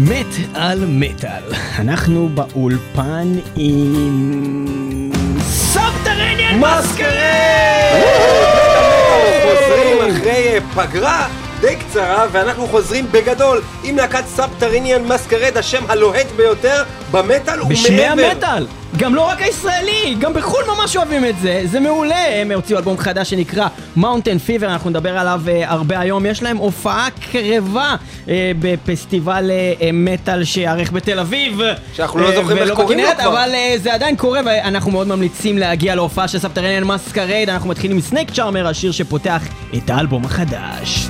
מת על מטאל. אנחנו באולפן עם... Subterranean Masquerade! חוזרים אחרי אה, פגרה די קצרה, ואנחנו חוזרים בגדול עם להקת Subterranean Masquerade, השם הלוהט ביותר במטאל ומעבר. בשמי המטאל! גם לא רק הישראלי, גם בחו"ל ממש אוהבים את זה, זה מעולה. הם הוציאו אלבום חדש שנקרא Mountain Fever, אנחנו נדבר עליו uh, הרבה היום. יש להם הופעה קרובה uh, בפסטיבל uh, מטאל שיערך בתל אביב. שאנחנו לא זוכרים איך קוראים לו כבר. אבל uh, זה עדיין קורה, ואנחנו מאוד ממליצים להגיע להופעה של סבתרניאן מסקרד. אנחנו מתחילים עם סנייק צ'ארמר, השיר שפותח את האלבום החדש.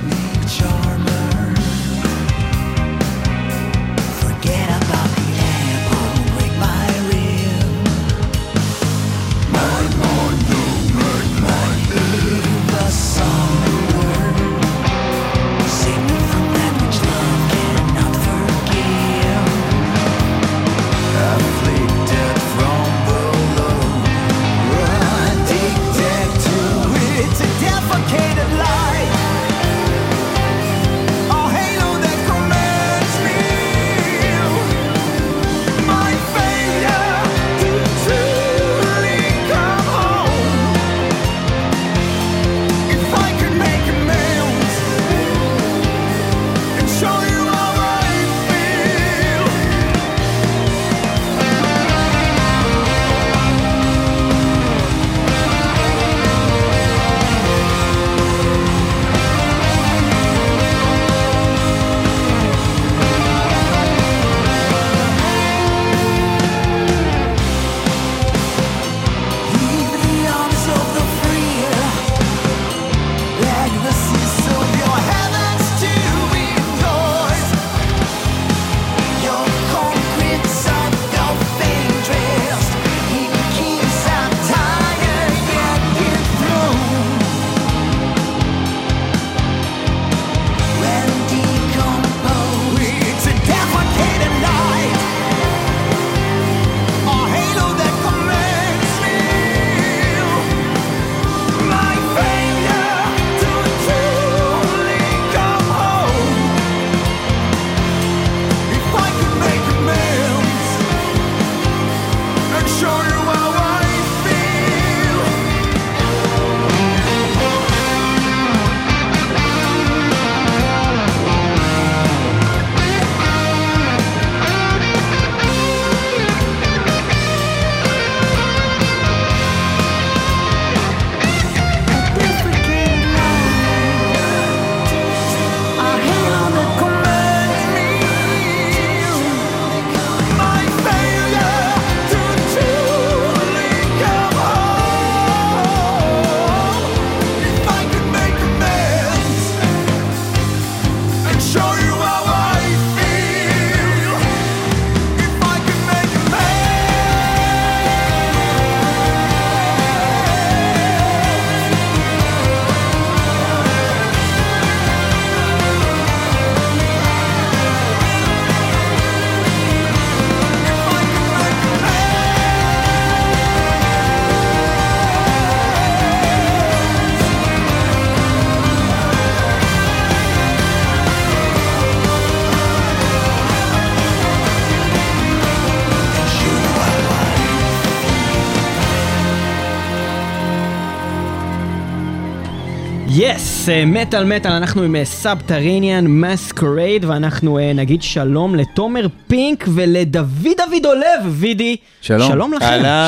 Yes, מטאל מטאל, אנחנו עם Subterranean Masquerade, ואנחנו אה, נגיד שלום לתומר פינק ולדוידאבי דולב, וידי. שלום. שלום לכם.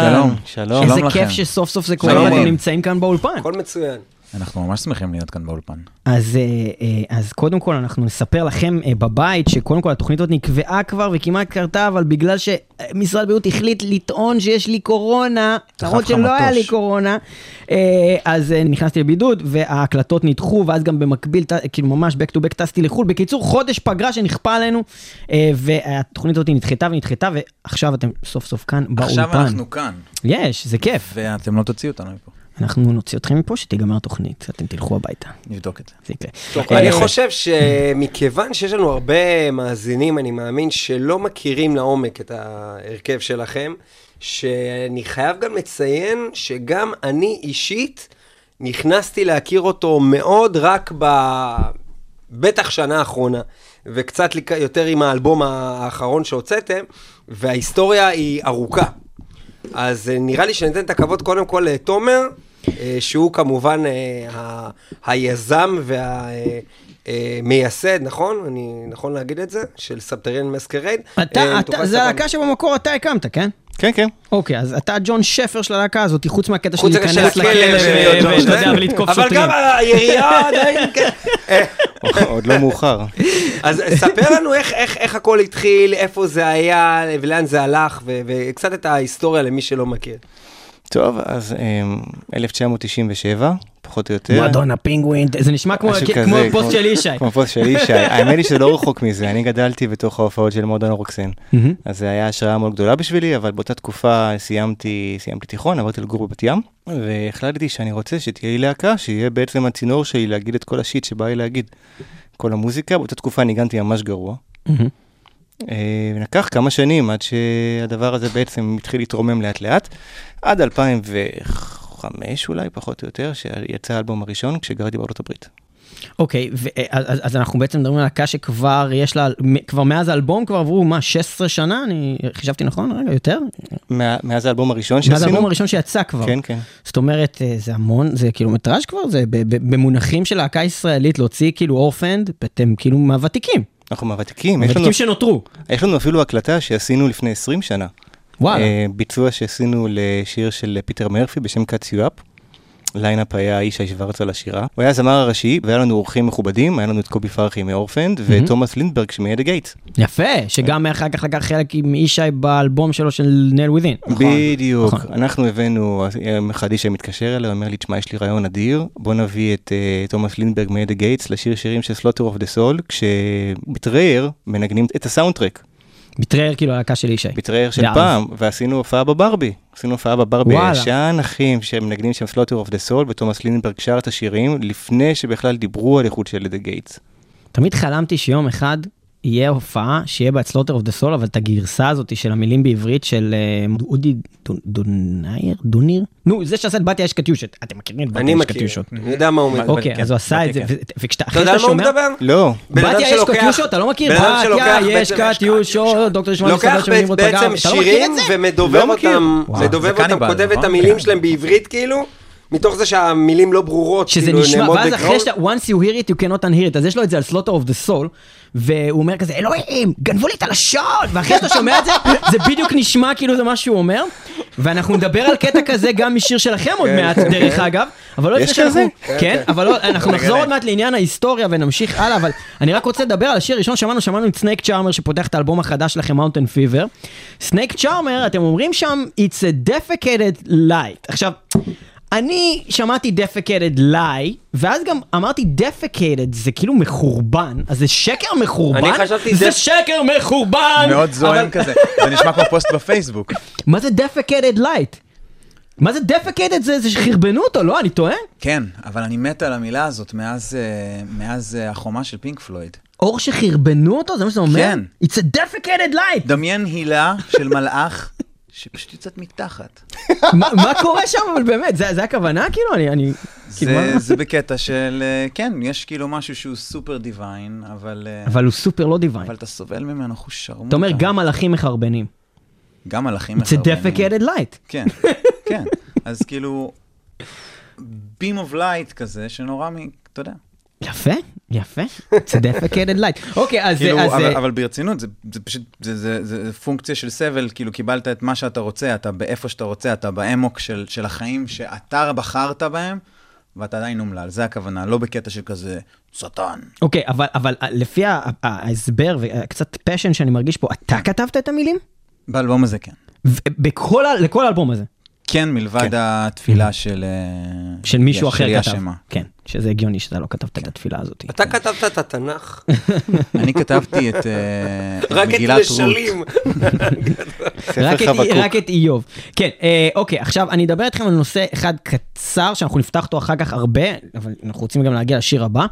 שלום. שלום. איזה שלום כיף לכם. שסוף סוף זה קורה ואתם רון. נמצאים כאן באולפן. הכל מצוין. אנחנו ממש שמחים להיות כאן באולפן. אז, אה, אה, אז קודם כל אנחנו נספר לכם אה, בבית שקודם כל התוכנית הזאת נקבעה כבר וכמעט קרתה, אבל בגלל שמשרד הבריאות החליט לטעון שיש לי קורונה, למרות שלא היה. לי קורונה, אז נכנסתי לבידוד וההקלטות נדחו, ואז גם במקביל, כאילו ממש back to back טסתי לחו"ל. בקיצור, חודש פגרה שנכפה עלינו, והתוכנית הזאת נדחתה ונדחתה, ועכשיו אתם סוף סוף כאן באולפן. עכשיו אנחנו כאן, יש, זה כיף. ואתם לא תוציאו אותנו מפה. אנחנו נוציא אתכם מפה שתיגמר התוכנית, אתם תלכו הביתה, נבדוק את זה. זה יקרה. טוב, אני אה, חושב שמכיוון שיש לנו הרבה מאזינים, אני מאמין שלא מכירים לעומק את ההרכב שלכם, שאני חייב גם לציין שגם אני אישית נכנסתי להכיר אותו מאוד רק ב... בטח שנה האחרונה. וקצת יותר עם האלבום האחרון שהוצאתם, וההיסטוריה היא ארוכה. אז אה, נראה לי שניתן את הכבוד קודם כל לתומר, אה, שהוא כמובן אה, ה- היזם והמייסד, נכון? אני נכון להגיד את זה? של סבתריאן מסקרייד. אתה, אה, אתה, זה הלהקה שבמקור אתה הקמת, כן? כן, כן. אוקיי, אז אתה ג'ון שפר של הלהקה הזאת, חוץ מהקטע של להיכנס לכלא ולתקוף אבל שוטרים. גם הירייה עדיין, כן. אה, עוד לא מאוחר. אז ספר לנו איך, הכל התחיל, איפה זה היה, ולאן זה הלך, וקצת את ההיסטוריה למי שלא מכיר. טוב, אז אמ, 1997, פחות או יותר. מועדון הפינגווין, זה נשמע כמו משהו כמו כזה, פוסט של ישי. כמו פוסט של ישי. האמת היא שזה לא רחוק מזה, אני גדלתי בתוך ההופעות של מועדון הרוקסן. מהמם. אז זה היה השראה מאוד גדולה בשבילי, אבל באותה תקופה סיימתי, סיימתי תיכון, עברתי לגור בבת ים, והחלטתי שאני רוצה שתהיה לי להקה, שיהיה בעצם הצינור שלי להגיד את כל השיט שבא לי להגיד. כל המוזיקה, באותה תקופה ניגנתי ממש גרוע. אה, לקח כמה שנים עד שהדבר הזה בעצם התחיל להתרומם לאט לאט, עד 2005 אולי, פחות או יותר, שיצא האלבום הראשון כשגרתי בארצות הברית. אוקיי, ו- אז, אנחנו בעצם מדברים על להקה שכבר יש לה, כבר מאז האלבום כבר עברו, מה, 16 שנה? אני חישבתי נכון? רגע, יותר? מה- מאז האלבום הראשון מאז שעשינו? האלבום הראשון שיצא כבר. כן, כן. זאת אומרת, אה, זה המון, זה קילומטראז' כבר? זה במונחים של להקה ישראלית להוציא כאילו Orphaned, אתם כאילו מהוותיקים. אנחנו מהוותיקים, יש לנו, הוותיקים שנותרו. יש לנו אפילו הקלטה שעשינו לפני 20 שנה. וואלה. אה, ביצוע שעשינו לשיר של פיטר מרפי בשם Cuts You Up. line-up היה ישי שוורץ על השירה. הוא היה הזמר הראשי, והיה לנו אורחים מכובדים, היה לנו את קובי פרחי מ Orphaned, ותומאס לינדברג מ At the Gates. יפה, שגם אחר כך לקח חלק עם ישי באלבום שלו של Nail Within. בדיוק. נכון. אנחנו הבאנו, אחד ישי מתקשר אליי, אומר לי, תשמע, יש לי רעיון אדיר, בוא נביא את אה, תומאס לינדברג מ At the Gates לשיר שירים של Slaughter of the Soul, כש Betrayer מנגנים את הסאונדטרק. Betrayer כאילו הלהקה של ישי. Betrayer של. פעם, ועשינו הופעה בברבי. עשינו הופעה בברבי. הישן, אחים שמנגנים שם Slaughter of the Soul, ותומאס לינדברג שר את השירים, לפני שבכלל דיברו על איחוד של At the Gates. תמיד חלמתי שיום אחד יהיה הופעה שיהיה בה את סלוטר אוף דה סול, אבל את הגרסה הזאת של המילים בעברית של אה, אודי דונ- דוניר? דוניר? נו, זה שעשה את בתיה יש קטיושות. אתם מכירים את בתיה יש מכיר, קטיושות. אני יודע מה הוא מדבר. אוקיי, כן, אז הוא עשה את זה, ו- וכשאתה, אתה אחרי יודע מה הוא שומע... מדבר? לא, בתיה יש שלוקח- קטיושות, אתה לא מכיר? בתיה יש בעצם- קטיושות, דוקטור ישמעאל לוקח מסתבר שומעים אותו בעצם גם. אתה לא מכיר שירים את זה? ומדובב לא. אותם, כותב את נכון? המילים כן. שלהם בעברית כאילו, מתוך זה שהמילים לא ברורות, שזה כאילו, נשמע, ואז בקרוב. אחרי שאתה, once you hear it you cannot unhear it, אז יש לו את זה על Slaughter of the Soul, והוא אומר כזה, אלוהים, גנבו לי את הלשון, ואחרי שאתה שומע את זה, זה בדיוק נשמע כאילו זה מה שהוא אומר, ואנחנו נדבר על קטע כזה גם משיר שלכם עוד מעט, דרך אגב, אבל לא יש לפני שאנחנו, כזה? כן, אבל לא, אנחנו נחזור עוד מעט לעניין ההיסטוריה ונמשיך הלאה, אבל אני רק רוצה לדבר על השיר הראשון שמענו, שמענו את Snake Charmer שפותח את האלבום החדש שלכם, Mountain Fever. Snake Charmer, אתם אומרים שם, it's a defecated light. עכשיו, אני שמעתי defecated lie, ואז גם אמרתי defecated, זה כאילו מחורבן, אז זה שקר מחורבן? אני חשבתי זה def- שקר מחורבן! מאוד זועם כזה, זה נשמע כמו פוסט בפייסבוק. מה זה defecated light? מה זה defecated זה, זה שחרבנו אותו, לא? אני טועה? כן, אבל אני מת על המילה הזאת מאז, אה, מאז אה, החומה של פינק פלויד. אור שחרבנו אותו? זה מה שאתה אומר? כן. It's a defecated light! דמיין הילה של מלאך שפשוט יוצאת מתחת. מה קורה שם, אבל באמת, זה זה הכוונה? כאילו, אני... כאילו, זה, זה בקטע של, אה, כן, יש כאילו משהו שהוא סופר דיוויין, אבל, אה, אבל הוא סופר לא דיוויין. אבל אתה סובל ממנו חוש שרמוטה. אתה אומר, גם מלאכים מחרבנים. גם מלאכים It's a defecated light. כן, כן. אז כאילו, beam of light כזה, שנורא מ... אתה יודע. יפה, יפה. It's a defecated light. אוקיי, אז... כאילו, אז- אבל, אבל ברצינות, זה, זה פשוט, זה, זה, זה, זה פונקציה של סבל, כאילו קיבלת את מה שאתה רוצה, אתה באיפה שאתה רוצה, אתה באמוק של, של החיים שאתה בחרת בהם, ואתה עדיין אומלל, זה הכוונה, לא בקטע של כזה, שטן. אוקיי, אבל, אבל לפי ה- ה- ההסבר וקצת פשן שאני מרגיש פה, אתה כתבת את המילים? באלבום הזה כן. בכל, לכל האלבום הזה. כן, מלבד כן. התפילה של... אה, של מישהו יש- אחר כתב. כן, שזה הגיוני שאתה לא כתבת את התפילה הזאת. אתה כתבת את התנ"ך, אני כתבתי את אה, מגילת רות. משלים. רק את, חבקוק. רק את איוב. כן, אה, אוקיי, עכשיו אני אדבר איתכם על נושא אחד קצר, שאנחנו נפתח אותו אחר כך הרבה, אבל אנחנו רוצים גם להגיע לשיר הבא.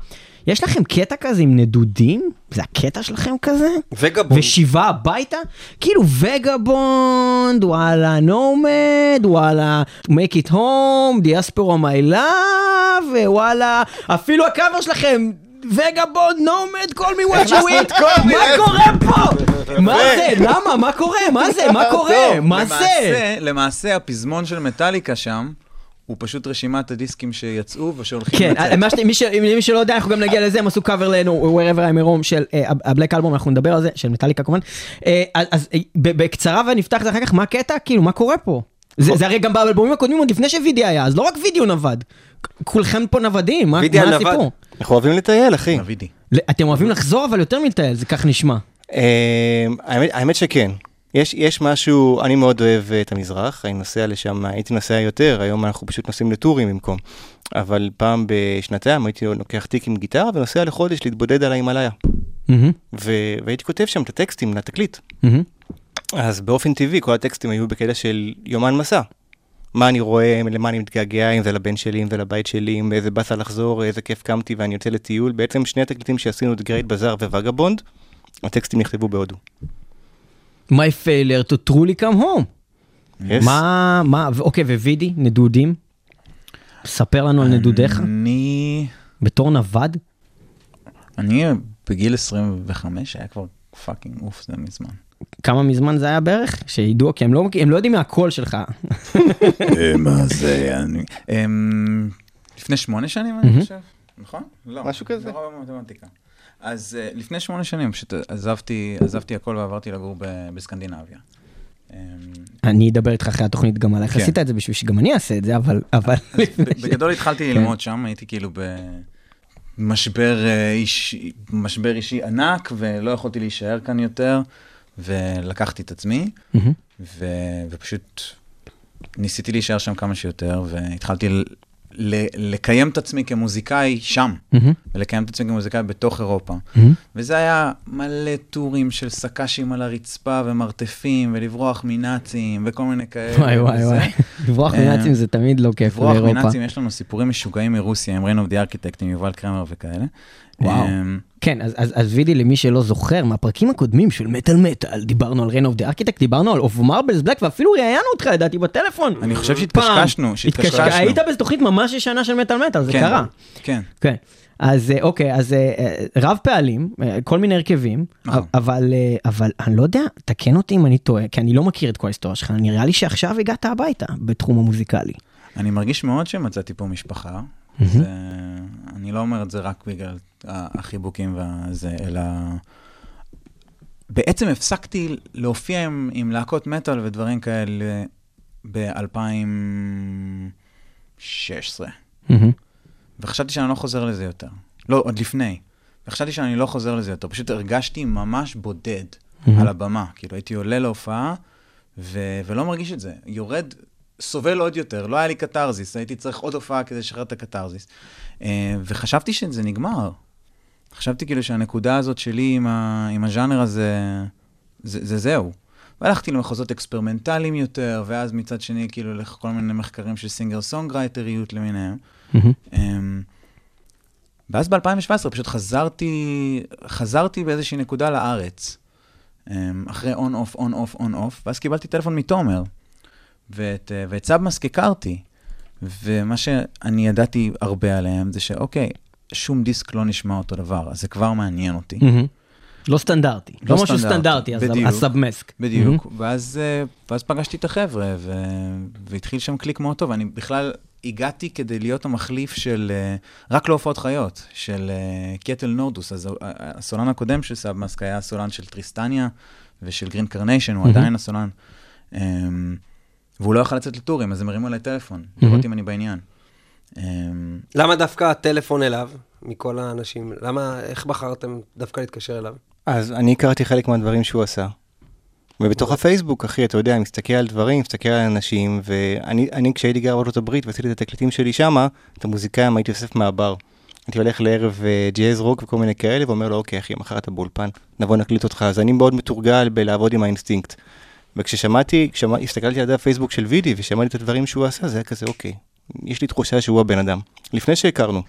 יש לכם קטע כזה עם נדודים? זה הקטע שלכם כזה? וגבון. ושיבה הביתה? כאילו וגבונד, וואלה נומד, וואלה make it home, דיאספורה my love, וואלה, אפילו הקאבר שלכם, וגבון, נומד, כל מי what you eat, מה קורה פה? מה זה? למה? מה קורה? מה זה? מה קורה? מה זה? למעשה הפזמון של מטאליקה שם, הוא פשוט רשימת הדיסקים שיצאו ושהולכים כן, לצאת. מה ש- מי ש- מי שלא יודע, אנחנו גם נגיע לזה, הם עשו קאבר לנו, wherever I'm home של אה, הבלק אלבום, אנחנו נדבר על זה, של מטאליקה כמובן. אה, אז אה, בקצרה ונפתח את זה אחר כך, מה הקטע? כאילו, מה קורה פה? זה זה הרי גם באלבומים הקודמים עוד לפני שווידי היה, אז לא רק וידאו נווד. כולכם פה נוודים, מה. הסיפור? אנחנו אוהבים לטייל, אחי. אתם אוהבים לחזור, אבל יותר מלטייל, זה כך נשמע. אה, האמת שכן. יש, יש משהו, אני מאוד אוהב אה, את המזרח, אני נוסע לשם, הייתי נוסע יותר, היום אנחנו פשוט נוסעים לטורים במקום. אבל פעם בשנתיים הייתי לוקח תיק עם גיטרה ונוסע לחודש להתבודד על ההימאליה. מהמם, ו- והייתי כותב שם את הטקסטים לתקליט. מהמם. אז באופן טבעי כל הטקסטים היו בקטע של יומן מסע. מה אני רואה, למה אני מתגעגע, אם זה לבן שלי, אם זה לבית שלי, אם איזה באסה לחזור, איזה כיף קמתי ואני יוצא לטיול. בעצם שני התקליטים שעשינו את Great Bazaar ו Vagabond, הטקסטים נכתבו בהודו. My failure to truly come home. Yes. מה, מה, אוקיי, ווידי, נדודים? ספר לנו על נדודיך, אני... בתור נווד. אני בגיל 25 היה כבר fucking אוף זה מזמן. כמה מזמן זה היה בערך? שידעו, כי הם לא, הם לא יודעים מהקול שלך. מה זה? אני... לפני שמונה שנים אני חושב, נכון? לא. משהו כזה. לא רע במתמטיקה. אז אה, לפני שמונה שנים פשוט עזבתי, עזבתי הכל ועברתי לגור ב- בסקנדינביה. אמ, אני אדבר איתך אחרי התוכנית גם על איך כן. עשית את זה בשביל שגם אני אעשה את זה, אבל... בגדול התחלתי כן. ללמוד שם, הייתי כאילו במשבר אה, אישי, ענק, ולא יכולתי להישאר כאן יותר, ולקחתי את עצמי, ופשוט ניסיתי להישאר שם כמה שיותר, והתחלתי לקיים את עצמי כמוזיקאי שם, מהמם. ולקיים את עצמי כמוזיקאי בתוך אירופה. מהמם. וזה היה מלא טורים של סק"שים על הרצפה ומרתפים, ולברוח מנאצים, וכל מיני כאלה. וואי וואי. וואי. לברוח אה, מנאצים זה תמיד לא כיף לברוח באירופה. מנאצים, יש לנו סיפורים משוגעים מרוסיה, עם Rain of the Architect, עם יובל קרמר וכאלה. וואו. אמ, כן, אז, וידי, למי שלא זוכר, מהפרקים הקודמים של מטאל מטאל, דיברנו על Rain of the Architect, דיברנו על אוף מרבלס בלק, ואפילו ראיינו אותך, לדעתי, בטלפון. אני חושב. שהתקשקשנו, התקשק- שהתקשקשנו. היית בתוכנית ממש ישנה של מטאל מטאל, זה כן, קרה. כן. כן. אז אה, אוקיי, אז אה, אה, רב פעלים, כל מיני הרכבים, נכון. אבל, אבל אני לא יודע, תקן אותי אם אני טועה, כי אני לא מכיר את כל ההיסטוריה שלך, נראה לי שעכשיו הגעת הביתה בתחום המוזיקלי. אני מרגיש מאוד שמצאתי פה משפחה. זה, אני לא אומר את זה רק בגלל החיבוקים והזה, אלא... בעצם הפסקתי להופיע עם, עם להקות מטאל ודברים כאלה ב-2016. מהמם. וחשבתי שאני לא חוזר לזה יותר. לא, עוד לפני. וחשבתי שאני לא חוזר לזה יותר. פשוט הרגשתי ממש בודד. על הבמה. כאילו, הייתי עולה להופעה ו- ולא מרגיש את זה. יורד, סובל עוד יותר. לא היה לי קתרזיס, הייתי צריך עוד הופעה כדי לשחרר את הקתרזיס. אה, וחשבתי שזה נגמר. חשבתי כאילו שהנקודה הזאת שלי עם, ה- עם הז'אנר הזה, זה, זה זהו. והלכתי למחוזות אקספרימנטליים יותר, ואז מצד שני, כאילו, לכל מיני מחקרים של singer songwriter יות למיניהם. אמ, ואז ב-2017 פשוט חזרתי, חזרתי באיזושהי נקודה לארץ, אמ, אחרי on-off, on-off, on-off, ואז קיבלתי טלפון מתומר, ואת, אה, ואת SubMasq הכרתי, ומה שאני ידעתי הרבה עליהם זה שאוקיי, שום דיסק לא נשמע אותו דבר, אז זה כבר מעניין אותי. לא סטנדרטי, לא לא משהו סטנדרטי. ה SubMasq. בדיוק, ואז, אה, ואז פגשתי את החבר'ה, ו... והתחיל שם קליק מאוד טוב. אני בכלל הגעתי כדי להיות המחליף של, אה, רק להופעות חיות, של אה, קייטיל נורדהוס. אז הסולן הקודם של SubMasq היה הסולן של Tristania ושל Green Carnation, הוא. עדיין הסולן. אמ, והוא לא יכל לצאת ל טורים, אז הם הרימו אליי טלפון, לראות אם אני בעניין. אמ, למה דווקא הטלפון אליו, מכל האנשים? למה, איך בחרתם דווקא להתקשר אליו? אז אני הכרתי חלק מהדברים שהוא עשה. ובתוך הפייסבוק, אחי, אתה יודע, מסתכל על דברים, מסתכל על אנשים, ואני אני, כשהייתי גר בארצות הברית ועשיתי את התקליטים שלי שמה, את המוזיקאים הייתי אוסף מהבר. הייתי הולך לערב אה, ג'אז רוק וכל מיני כאלה, ואומר לו, אוקיי, אחי, מחר אתה באולפן, נבוא נקליט אותך. אז אני מאוד מתורגל בלעבוד עם האינסטינקט. וכששמעתי, כששמע, הסתכלתי על דף פייסבוק של וידי ושמעתי את הדברים שהוא עשה, זה היה כזה, אוקיי, יש לי תחושה שהוא הבן אדם. לפני שהכרנו.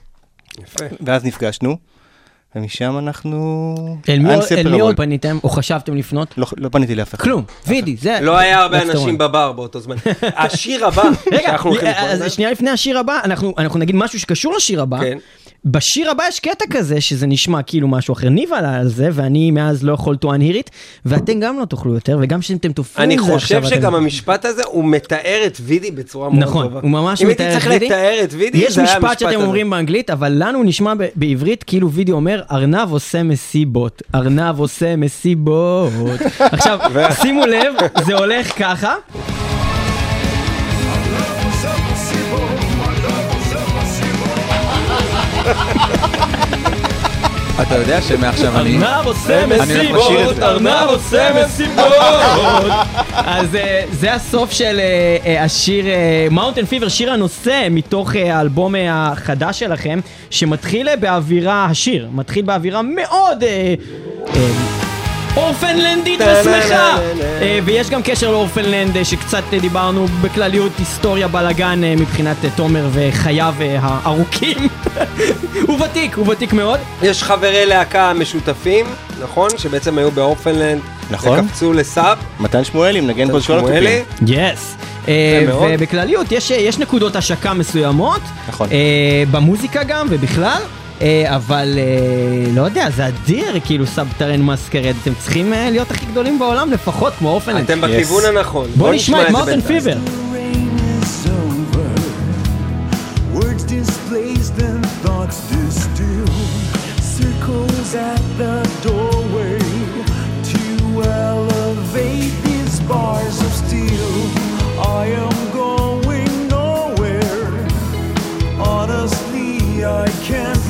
יפה. ואז נפגשנו, ומשם אנחנו... אל מי-. אל מי עוד פניתם, או חשבתם לפנות? לא, לא פניתי לאף אחד. כלום, וידי, זה... לא היה הרבה אנשים. בבר באותו זמן. השיר הבא, רגע, שאנחנו הולכים לקרוא אז לזה, שנייה לפני השיר הבא, אנחנו אנחנו נגיד משהו שקשור לשיר הבא. כן. בשיר הבא יש קטע כזה, שזה נשמע כאילו משהו אחר. ניב עלה על זה, ואני מאז לא יכול to unhear it, ואתם גם לא תוכלו יותר, וגם שאתם תופרים אני את זה חושב עכשיו, שגם אתם- המשפט הזה, הוא מתאר את וידי בצורה מאוד נכון, טובה. הוא ממש אם מתאר הייתי את צריך וידי. לתאר את וידי, יש זה היה משפט המשפט שאתם הזה. אומרים באנגלית, אבל לנו נשמע ב- בעברית כאילו וידי אומר, ארנב עושה מסיבות, ארנב עושה מסיבות. עכשיו, שימו לב, זה הולך ככה. אתה יודע שמעכשיו אני... ארנב עושה מסיבות. ארנב עושה מסיבות. אז אה, זה הסוף של אה, אה, השיר Mountain Fever, שיר הנושא מתוך האלבום החדש שלכם, שמתחיל באווירה, השיר, מתחיל באווירה מאוד... אורפנלנדית ושמחה! ויש גם קשר לאורפנלנד שקצת דיברנו בכלליות היסטוריה בלאגן מבחינת תומר וחייו הארוכים. הוא ותיק, הוא ותיק מאוד. יש חברי להקה משותפים, נכון? שבעצם היו באורפנלנד. נכון. וקפצו ל Sub. מתן שמואלי מנגן פה את כל שמואלי. התופים. yes. מאוד. ובכלליות יש, יש נקודות השקה מסוימות. נכון. אה, במוזיקה גם ובכלל. אה, אבל אה, לא יודע, זה אדיר, כאילו Subterranean Masquerade, אתם צריכים אה, להיות הכי גדולים בעולם לפחות, כמו אורפן. אתם בכיוון הנכון. בוא נשמע את Mountain. Fever. Displaced and thoughts distill. Circles at the doorway to elevate these bars of steel. I am going nowhere. Honestly, I can't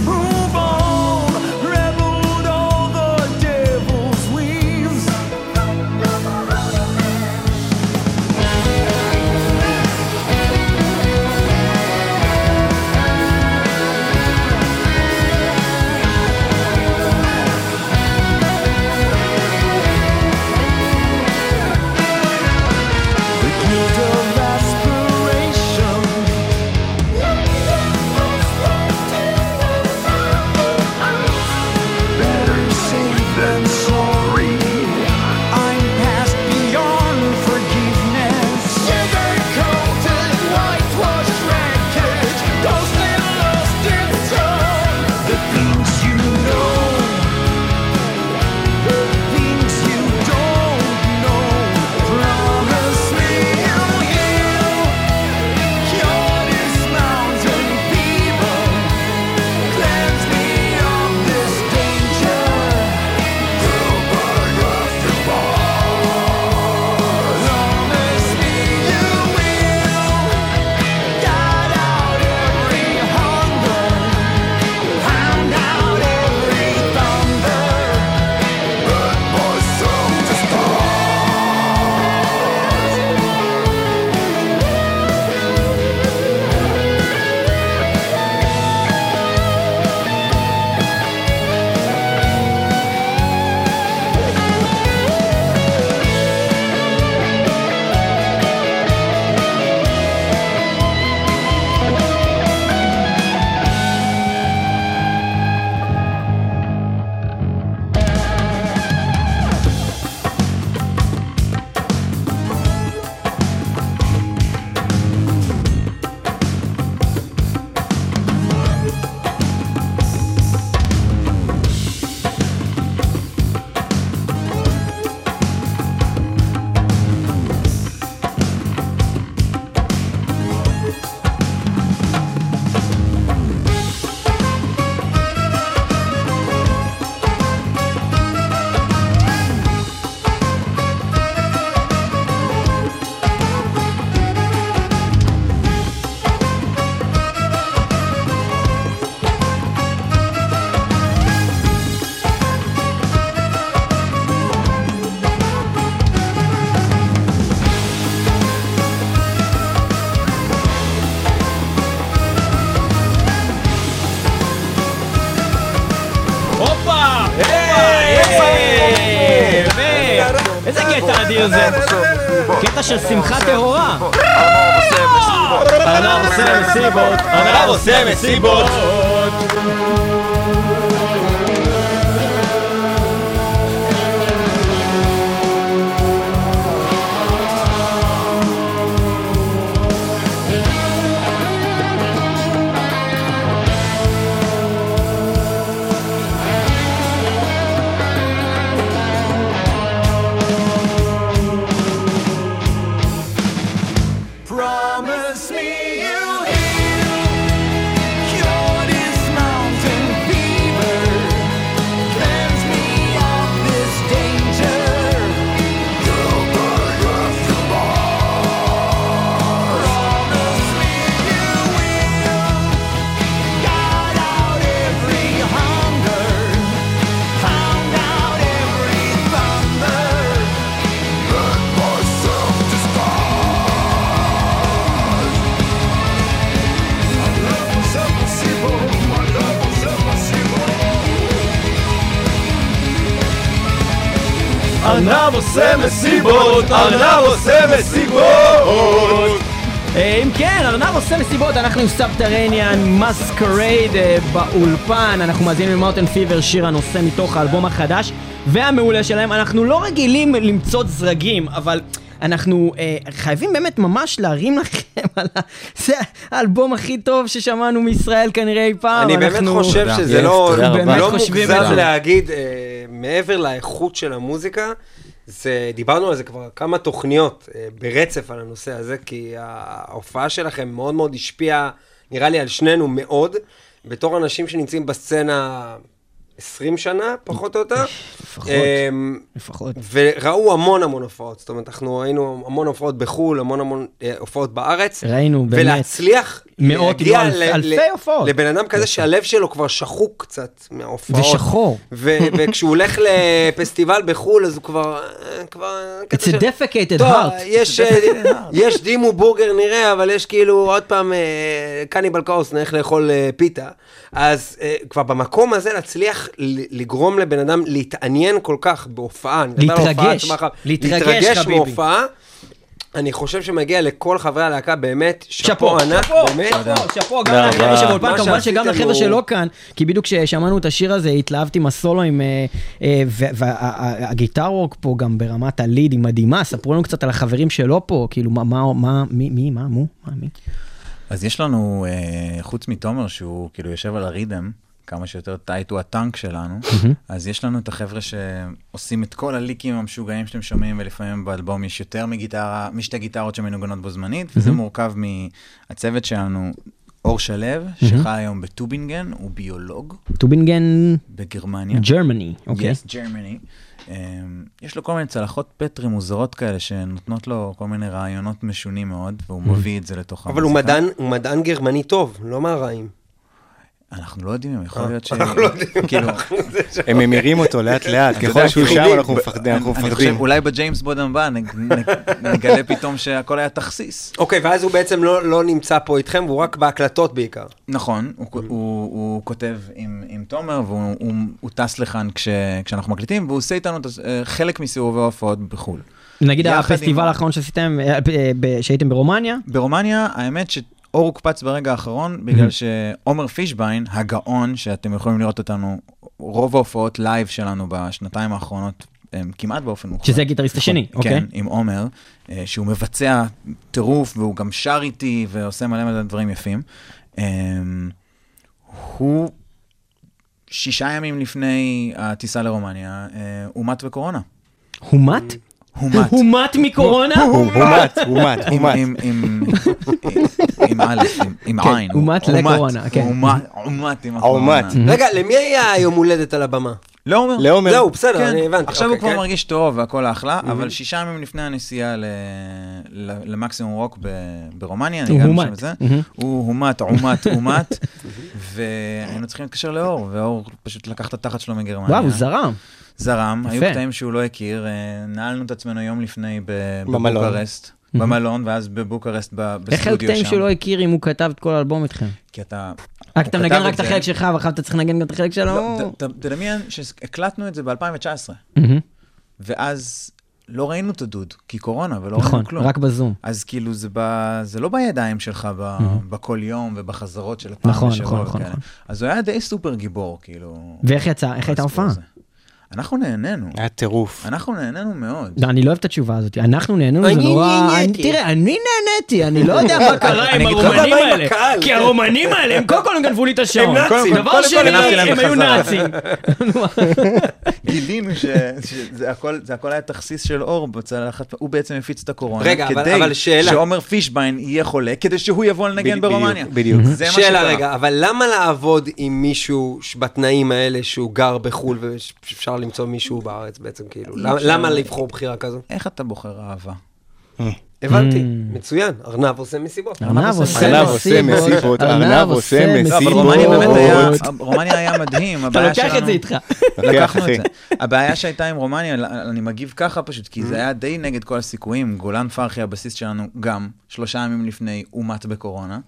איזה קטע אדיר זה? קטע של שמחה טהורה. ארנב עושה מסיבות, ארנב עושה מסיבות. ארנב עושה מסיבות, ארנב עושה מסיבות. אה, אם כן, ארנב עושה מסיבות, אנחנו עם Subterranean Masquerade באולפן, אנחנו מאזינים ל Mountain Fever, שיר הנושא מתוך האלבום החדש והמעולה שלהם. אנחנו לא רגילים למצוץ זרגים, אבל אנחנו אה, חייבים באמת ממש להרים לכם על ה... זה האלבום הכי טוב ששמענו מישראל כנראה אי פעם. אני באמת אנחנו- חושב תודה. שזה לא. באמת לא מוגזם. להגיד, אה, מעבר לאיכות של המוזיקה, זה, דיברנו על זה כבר כמה תוכניות אה, ברצף על הנושא הזה, כי ההופעה שלכם מאוד מאוד השפיעה, נראה לי, על שנינו מאוד, בתור אנשים שנמצאים בסצנה 20 שנה, פחות או יותר. לפחות, אמ, לפחות. וראו המון המון הופעות, זאת אומרת, אנחנו ראינו המון הופעות בחו"ל, המון המון אה, הופעות בארץ. ראינו, באמת. ולהצליח מאות, להגיע אם לא אלפ- ל- אלפי הופעות. לבן אדם כזה שהלב שלו כבר שחוק קצת מההופעות. ושחור. ו- וכשהוא הולך לפסטיבל בחו"ל, אז הוא כבר... אה, כבר It's a defecated heart. יש, אה, יש דימו בורגר נראה, אבל יש כאילו עוד פעם קניבל קאוס, נלך לאכול פיתה. אז כבר במקום הזה להצליח ל- לגרום לבן אדם להתעניין כל כך בהופעה, להתרגש. להתרגש, להתרגש חביבי. מהופעה. אני חושב שמגיע לכל חברי הלהקה באמת שאפו, ענק, שאפו, באמת. שאפו, שאפו, גם לחבר'ה. שבאולפן, כמובן שגם לחבר'ה שלא כאן, כי בדיוק כששמענו את השיר הזה התלהבתי עם הסולואים, אה, אה, וה guitar work פה גם ברמת ה lead היא מדהימה, ספרו לנו קצת על החברים שלו פה, כאילו מה, מה, מה, מי, מי, מה, מו, מה, מי? אז יש לנו, אה, חוץ מתומר, שהוא כאילו יושב על ה rhythm, כמה שיותר tight הוא הטנק שלנו, אז יש לנו את החבר'ה שעושים את כל ה licks המשוגעים שאתם שומעים, ולפעמים באלבום יש יותר מגיטרה, משתי גיטרות שמנוגנות בו זמנית, וזה מורכב מהצוות שלנו, אור שלו, שחי היום בטובינגן, הוא ביולוג טובינגן, בגרמניה. Germany, אוקיי. Yes, Germany. Um, יש לו כל מיני צלחות פטרי מוזרות כאלה שנותנות לו כל מיני רעיונות משונים מאוד, והוא מביא את זה לתוך אבל הוא המוזיקה. מדען, הוא מדען גרמני טוב, לא מהרעים. אנחנו לא יודעים, יכול להיות ש... אנחנו לא יודעים. כאילו, הם ממירים אותו לאט לאט, אתה ככל שהוא כאילו, שם אנחנו מפחדים, אנחנו אני חושב. אולי בג'יימס בונד הבא נג- נג- נגלה פתאום שהכל היה תכסיס. אוקיי, ואז הוא בעצם לא, לא נמצא פה איתכם, והוא רק בהקלטות בעיקר. נכון, הוא, הוא כותב עם, תומר, והוא הוא, הוא טס לכאן כש, כשאנחנו מקליטים, והוא עושה איתנו אה, חלק מסיבובי ההופעות בחו"ל. נגיד הפסטיבל האחרון שעשיתם, אה, אה, ב- שהייתם ברומניה, ברומניה, האמת שאור הוקפץ ברגע האחרון, בגלל שעומר פישביין, הגאון, שאתם יכולים לראות אותנו, רוב ההופעות לייב שלנו בשנתיים האחרונות, הם כמעט באופן מוחלט. שזה הגיטריסט השני, אוקיי? כן, עם עומר, אה, שהוא מבצע טירוף, והוא גם שר איתי, ועושה מלא מלא דברים יפים. אה, הוא, שישה ימים לפני הטיסה לרומניה, אה, הוא מת בקורונה. הוא מת? הוא מת. הוא מת מקורונה? הוא הוא מת, הוא מת, הוא עם- א', עם- כן, עין. הוא מת לקורונה, כן. הוא מת, הוא מת עם הקורונה. רגע, למי היה היום הולדת על הבמה? לעומר. לעומר. זהו, בסדר, כן, אני הבנתי. עכשיו הוא אוקיי, כבר כן. מרגיש טוב והכל אחלה, אבל שישה ימים לפני הנסיעה ל- ל- למקסימום רוק ב- ברומניה, הוא אני גם הומת. שם את זה, מהמם. הוא הומת, עומת, הומת, והיינו צריכים להתקשר לאור, ואור פשוט לקח את התחת שלו מגרמניה. וואו, הוא זרם. זרם, היו יפה. קטעים שהוא לא הכיר, אה, נעלנו את עצמנו יום לפני. בבוקרסט, במלון, ואז בבוקרשט ב- בסטודיו שם. איך היו קטעים שהוא לא הכיר אם הוא כתב את כל האלבום איתכם? כי אתה... רק אתה מנגן רק את. החלק שלך, ואחר אתה צריך לנגן גם את החלק שלו. לא, תדמיין שהקלטנו את זה ב-2019, מהמם. ואז לא ראינו את הדוד, כי קורונה, ולא נכון, ראינו כלום. רק בזום. אז כאילו זה, ב... זה לא בידיים שלך ב... בכל יום ובחזרות של הפעם נכון, בשבוע נכון, נכון. נכון. אז הוא היה די סופר גיבור, כאילו. ואיך יצא? איך הייתה ההופעה? הזה. אנחנו נהנינו, היה טירוף. אנחנו נהנינו מאוד. לא, אני לא אוהב את התשובה הזאת. אנחנו נהנינו, זה אני נורא... תראה, אני נהניתי, אני לא יודע מה קרה עם הרומנים האלה. כי הרומנים האלה, הם קודם כל הם גנבו לי את השעון. הם נאצים, דבר שני, הם היו. נאצים. גילינו שזה הכל, היה תכסיס של אור בצלחת, הוא בעצם הפיץ את הקורונה, רגע, אבל- כדי שאלה. שעומר פישביין יהיה חולה, כדי שהוא יבוא לנגן ברומניה. בדיוק. שאלה. רגע, אבל למה לעבוד עם מישהו בתנאים האלה שהוא גר בחו"ל ואפשר למצוא מישהו בארץ בעצם, כאילו? למה- לבחור בחירה כזו? איך אתה בוחר אהבה? הבנתי, Mm. מצוין, ארנב עושה מסיבות. ארנב עושה מסיבות, ארנב עושה לא, מסיבות. רומניה באמת היה, סיבות. רומניה היה מדהים. אתה לוקח את זה איתך. לקחנו את. זה. הבעיה שהייתה עם רומניה, אני מגיב ככה פשוט, כי זה היה די נגד כל הסיכויים. גולן פרחי, הבסיסט שלנו, גם, שלושה ימים לפני, הוא מת בקורונה.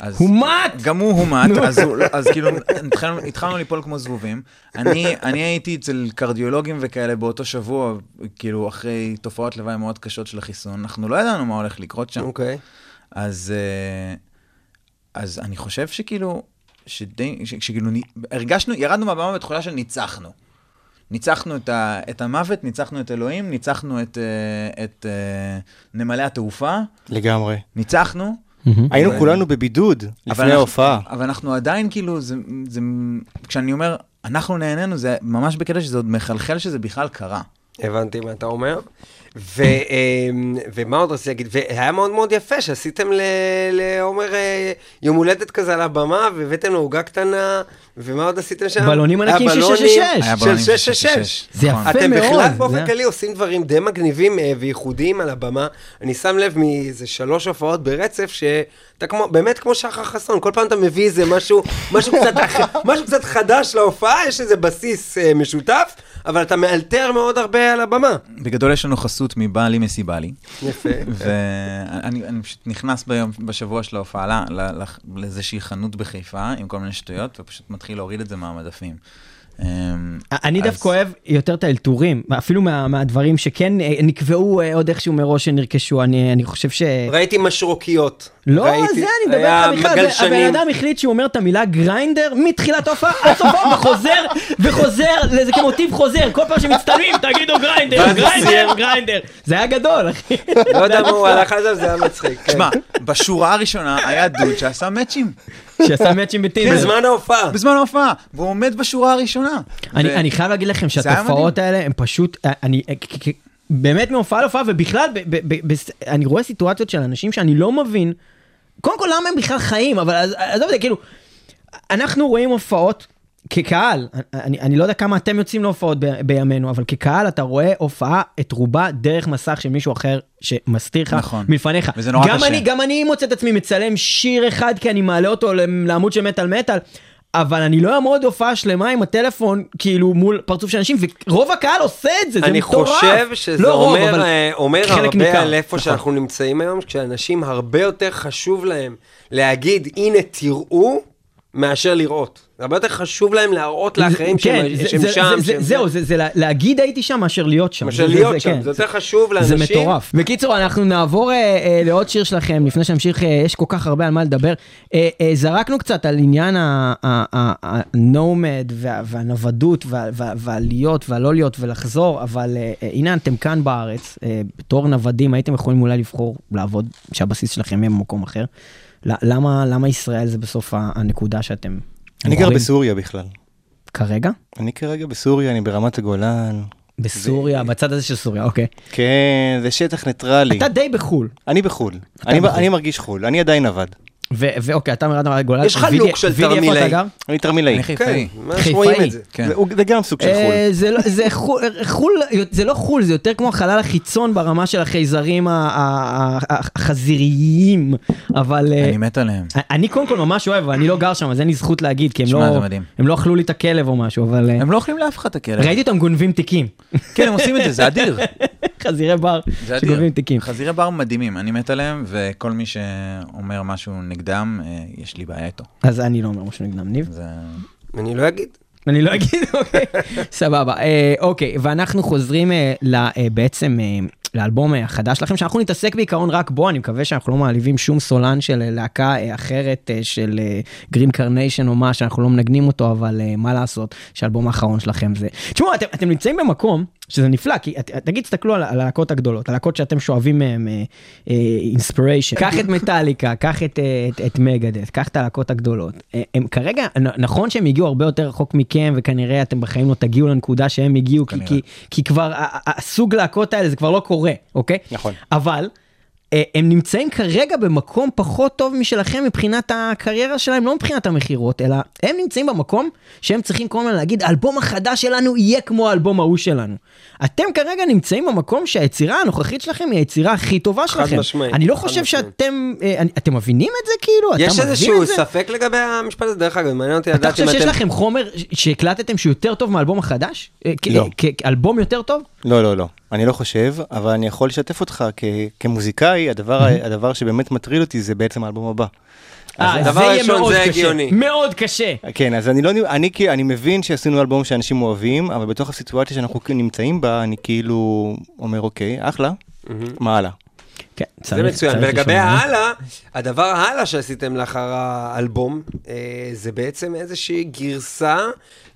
אז- הומט! גם הוא הומט, אז, אז כאילו התחלנו, התחלנו ליפול כמו זבובים. אני, אני הייתי אצל קרדיולוגים וכאלה באותו שבוע, כאילו אחרי תופעות לוואי מאוד קשות של החיסון, אנחנו לא ידענו מה הולך לקרות שם. אוקיי. אז, אה, אז אני חושב שכאילו, שדי, ש- שכאילו נ- הרגשנו, ירדנו מהבמה בתחושה של ניצחנו. ניצחנו את, ה, את המוות, ניצחנו את אלוהים, ניצחנו את, אה, את אה, נמלי התעופה, לגמרי. ניצחנו. היינו אבל- כולנו בבידוד לפני אנחנו- ההופעה. אבל אנחנו עדיין כאילו, זה, זה, כשאני אומר, אנחנו נהנינו, זה ממש בקטע שזה עוד מחלחל שזה בכלל קרה. הבנתי מה אתה אומר. ו, ומה עוד רציתי להגיד? והיה מאוד מאוד יפה שעשיתם לעומר אה, יום הולדת כזה על הבמה, והבאתם לו עוגה קטנה, ומה עוד עשיתם שם? בלונים היה ענקיים של בלונים 666. היה של בלונים של 666. זה נכון. יפה אתם מאוד, בכלל זה- באופן כללי עושים דברים די מגניבים אה, וייחודיים על הבמה. אני שם לב מאיזה שלוש הופעות ברצף, שאתה כמו, באמת כמו שחר חסון, כל פעם אתה מביא איזה משהו, משהו קצת, אח- משהו קצת חדש להופעה, יש איזה בסיס אה, משותף, אבל אתה מאלתר מאוד הרבה על הבמה. בגדול יש לנו חסות מבעלי מסיבלי. יפה. ואני אני פשוט נכנס ביום, בשבוע של ההופעה לאיזושהי חנות בחיפה עם כל מיני שטויות, ופשוט מתחיל להוריד את זה מהמדפים. אמ, אני דווקא אוהב יותר את האלתורים, אפילו מה- מהדברים שכן אה, נקבעו אה, עוד איכשהו מראש שנרכשו, אני אני חושב ש... ראיתי משרוקיות. לא, זה אני מדבר איתך בכלל, הבן. אדם החליט שהוא אומר את המילה Grindr מתחילת ההופעה עד וחוזר וחוזר, זה כמוטיב חוזר, כל פעם שמצטלמים תגידו Grindr, Grindr. Grindr, זה היה גדול אחי. לא יודע מה הוא הלך על זה, זה היה מצחיק. כן. תשמע, בשורה הראשונה היה דוד שעשה מאצ'ים. שעשה מאצ'ים בטינדר. בזמן ההופעה. בזמן ההופעה, והוא עומד בשורה הראשונה. אני, אני חייב להגיד לכם שהתופעות האלה הם פשוט, אני, כ- כ- באמת מהופעה להופעה ובכלל, אני רואה סיטואציות של אנשים שאני לא מבין, קודם כל למה הם בכלל חיים, אבל עז- עזוב את זה, כאילו, אנחנו רואים הופעות כקהל, אני, אני לא יודע כמה אתם יוצאים להופעות ב, בימינו, אבל כקהל אתה רואה הופעה את רובה דרך מסך של מישהו אחר שמסתיר לך נכון. מלפניך. וזה נורא גם קשה. אני, גם אני מוצא את עצמי מצלם שיר אחד כי אני מעלה אותו לעמוד של מטאל מטאל. אבל אני לא אעמוד הופעה שלמה עם הטלפון כאילו מול פרצוף של אנשים ורוב הקהל עושה את זה, זה אני מטורף. חושב שזה לא רוב, אומר, אבל אה, אומר הרבה ניכר. על איפה נכון. שאנחנו נמצאים היום, כשאנשים הרבה יותר חשוב להם להגיד, הנה תראו, מאשר לראות. זה הרבה יותר חשוב להם להראות לאחרים כן, שהם זה- שהם זה- שם. זה- שהם- זהו, זה זה לה- להגיד הייתי שם מאשר להיות שם. מאשר זה- להיות זה- שם, כן, זה יותר חשוב זה לאנשים. מטורף. בקיצור, אנחנו נעבור אה, אה, לעוד שיר שלכם, לפני שנמשיך, אה, יש כל כך הרבה על מה לדבר. אה, אה, זרקנו קצת על עניין הנומד והנוודות וה- וה- והלהיות והלא להיות ולחזור, אבל אה, אה, הנה אתם כאן בארץ, אה, בתור נוודים, הייתם יכולים אולי לבחור לעבוד, שהבסיס שלכם יהיה במקום אחר. למה למה ישראל זה בסוף ה- הנקודה שאתם... אני גר? בסוריה בכלל. כרגע? אני כרגע בסוריה, אני ברמת הגולן. בסוריה, בצד הזה של סוריה, אוקיי. כן, זה שטח ניטרלי. אתה די בחו"ל. אני בחו"ל. אני בחו"ל. אני מרגיש חו"ל, אני עדיין עבד. ו- ואוקיי, אתה מרד גולן. יש לך לוק של תרמילאי. אני תרמילאי. חיפאי. כן, חיפאי. את זה. כן. זה- זה גם סוג של חו"ל. אה, זה לא- זה חו"ל, חו"ל, זה לא חו"ל, זה יותר כמו החלל החיצון ברמה של החייזרים החזיריים, אבל... אה, אני מת עליהם. אני קודם כל ממש אוהב, אבל אני לא גר שם, אז אין לי זכות להגיד, כי הם לא, לא אכלו לי את הכלב או משהו, אבל אה, הם לא אוכלים לאף אחד את הכלב. ראיתי אותם גונבים תיקים. כן, הם עושים את זה, זה אדיר. חזירי בר אדיר. תיקים. חזירי בר מדהימים, אני מת עליהם, וכל מי שאומר משהו נגדם, אה, יש לי בעיה איתו. אז אני לא אומר משהו נגדם, ניב. אני לא אגיד. אני לא אגיד, אוקיי, סבבה. אה, אוקיי, ואנחנו חוזרים אה, בעצם לאלבום החדש שלכם, שאנחנו נתעסק בעיקרון רק בו, אני מקווה שאנחנו לא מעליבים שום סולן של להקה אחרת של Green Carnation או מה, שאנחנו לא מנגנים אותו, אבל מה לעשות, שהאלבום האחרון שלכם זה... תשמעו, אתם, אתם נמצאים במקום שזה נפלא, כי תגיד, תסתכלו על הלהקות הגדולות, הלהקות שאתם שואבים מהם אינספיריישן. קח את מטאליקה, קח את, אה, את, מגדס, קח את הלהקות הגדולות. אה, הם כרגע, נכון שהם הגיעו הרבה יותר רחוק מכם, וכנראה אתם בחיים לא תגיעו לנקודה שהם הגיעו, כי, כבר הסוג להקות האלה זה כבר לא קורה, אוקיי? נכון. אבל... אה, הם נמצאים כרגע במקום פחות טוב משלכם מבחינת הקריירה שלהם, לא מבחינת המכירות, אלא הם נמצאים במקום שהם צריכים כל הזמן להגיד, האלבום החדש שלנו יהיה כמו האלבום ההוא שלנו. אתם כרגע נמצאים במקום שהיצירה הנוכחית שלכם היא היצירה הכי טובה חד שלכם. משמעית, אני לא חד חושב משמעית. שאתם, אה, אני- אתם מבינים את זה כאילו? אתה יש מבין איזשהו את זה? ספק לגבי המשפט הזה, דרך אגב, מעניין אותי אתה לדעת חושב אם שיש אתם... לכם חומר שהקלטתם שהוא יותר טוב מהאלבום החדש? אה, לא. כאלבום יותר טוב? לא, לא, לא. אני לא חושב, אבל אני יכול לשתף אותך כ- כמוזיקאי, הדבר, הדבר שבאמת מטריד אותי זה בעצם האלבום הבא. אה, זה יהיה מאוד זה קשה. הגיוני. מאוד קשה. כן, אז אני לא, אני, כי- אני מבין שעשינו אלבום שאנשים אוהבים, אבל בתוך הסיטואציה שאנחנו נמצאים בה, אני כאילו אומר, אוקיי, אחלה, מה הלאה? כן, זה צריך- מצוין. צריך ולגבי לשמוע. ההלאה, הדבר ההלאה שעשיתם לאחר האלבום, אה, זה בעצם איזושהי גרסה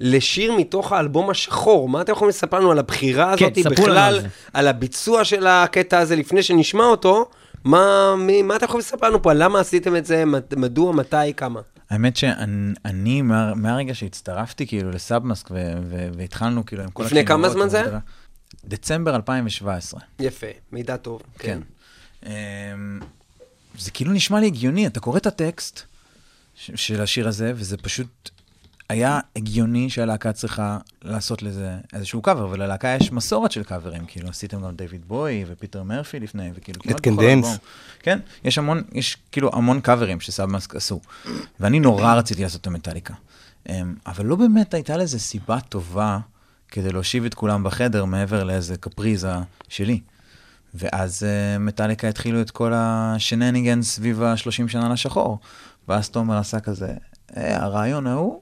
לשיר מתוך האלבום השחור. מה אתם יכולים לספר לנו על הבחירה כן, הזאת לנו בכלל, על זה. הביצוע של הקטע הזה לפני שנשמע אותו? מה, מי, מה אתם יכולים לספר לנו פה? למה עשיתם את זה? מד- מדוע? מתי? כמה? האמת שאני, מה- מהרגע שהצטרפתי כאילו לסאבמאסק והתחלנו כאילו עם כל לפני כמה זמן זה היה? דצמבר 2017, יפה, מידע טוב. כן. אמ, זה כאילו נשמע לי הגיוני, אתה קורא את הטקסט של השיר הזה, וזה פשוט היה הגיוני שהלהקה צריכה לעשות לזה איזשהו קאבר, וללהקה יש מסורת של קאברים, כאילו עשיתם גם דיוויד בוי ופיטר מרפי לפני, וכאילו Can Dance. אלבום. כן, יש המון, יש כאילו המון קאברים שסאבמאסק עשו, ואני נורא רציתי לעשות את המטאליקה. אמ, אבל לא באמת הייתה לזה סיבה טובה כדי להושיב את כולם בחדר מעבר לאיזה קפריזה שלי. ואז uh, מטאליקה התחילו את כל השנניגן סביב ה-30 שנה לשחור. ואז תומר עשה כזה, אה, הרעיון ההוא,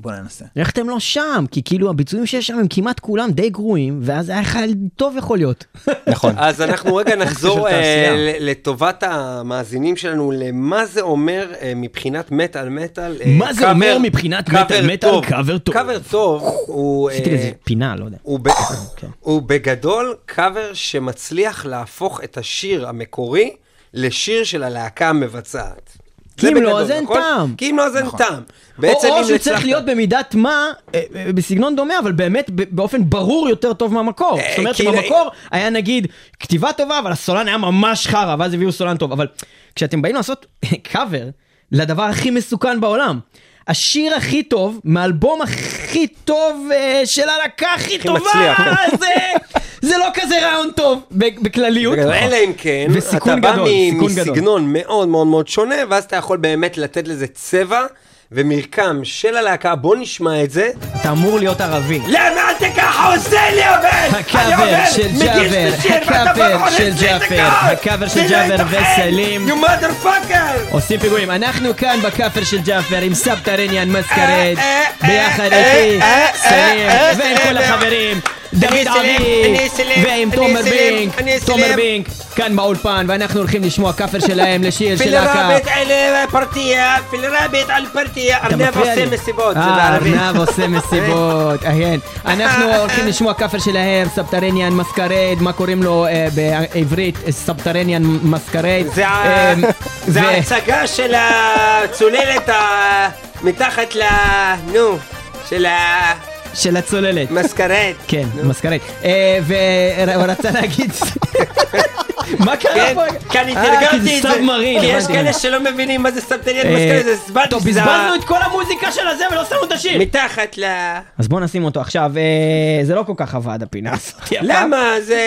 בוא ננסה. איך אתם לא שם? כי כאילו הביצועים שיש שם הם כמעט כולם די גרועים, ואז היה לך טוב יכול להיות. נכון. אז אנחנו רגע נחזור אה, לטובת המאזינים שלנו, למה זה אומר אה, מבחינת מטאל מטאל. אה, מה זה אומר מבחינת מטאל מטאל. קאבר טוב? קאבר טוב הוא... עשיתי לזה פינה, לא יודע. הוא. כן. הוא בגדול קאבר שמצליח להפוך את השיר המקורי לשיר של הלהקה המבצעת. כי אם לא, אז אין נכון? טעם. כי אם לא, אז אין נכון. טעם. או, בעצם או אם שהוא צריך הצלחת- להיות במידת מה, אה, אה, בסגנון דומה, אבל באמת ב- באופן ברור יותר טוב מהמקור. אה, זאת אומרת שבמקור היה נגיד כתיבה טובה, אבל הסולן היה ממש חרא, ואז הביאו סולן טוב. אבל כשאתם באים לעשות קאבר לדבר הכי מסוכן בעולם, השיר הכי טוב, מהאלבום הכי טוב אה, של הלהקה הכי טובה, מצליח, כן. זה, זה לא כזה רעיון טוב בכלליות. אלא אם כן, אתה בא גדול, מ- סיכון גדול. מסגנון מאוד מאוד מאוד שונה, ואז אתה יכול באמת לתת לזה צבע ומרקם של הלהקה. בוא נשמע את זה. אתה אמור להיות ערבי. למה אתה ככה עושה לי עובד? הקאבר של ג'אבר, הקאבר של ג'אבר, הקאבר של ג'אבר וסלים. You motherfucker! עושים פיגועים. אנחנו כאן בכאפר של ג'אפר עם סבתרניאן מסקרד, אה, אה, ביחד אה, איתי, סלים, ועם. כל החברים, דוד עביד ועם תומר בינק, תומר בינק, כאן באולפן, ואנחנו הולכים לשמוע כאפר שלהם לשיר של להקה. פילרבית על פרטיה, אה, ארנב עושה מסיבות. אה, ארנב עושה מסיבות, אהיין. אנחנו הולכים לשמוע כאפר שלהם, סבתרניאן מסקרד, מה קוראים לו אה, בעברית סבתרניאן מסקרד. זה אמ, ההצגה של הצוללת מתחת ל... נו, של ה... של הצוללת. המסקרד. כן, מסקרד. אה, והוא רצה להגיד... מה קרה כן, פה? כי אני אה, כי תרגמתי זה את זה. כי יש. כאלה שלא מבינים מה זה סבתריית אה, זה הסברתי טוב, בזבזנו את כל המוזיקה של הזה ולא שמנו את השיר. מתחת ל... אז בוא נשים אותו עכשיו, זה לא כל כך עבד הפינה הזאת. למה? זה...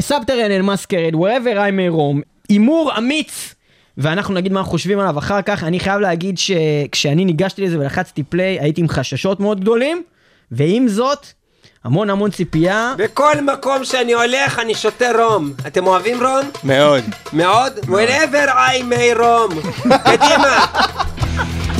סאבטרנל מסקרד, wherever I may roam, הימור אמיץ. ואנחנו נגיד מה אנחנו חושבים עליו אחר כך, אני חייב להגיד שכשאני ניגשתי לזה ולחצתי פליי, הייתי עם חששות מאוד גדולים, ועם זאת, המון המון ציפייה. בכל מקום שאני הולך אני שותה רום. אתם אוהבים רום? מאוד. מאוד? wherever I may roam. קדימה.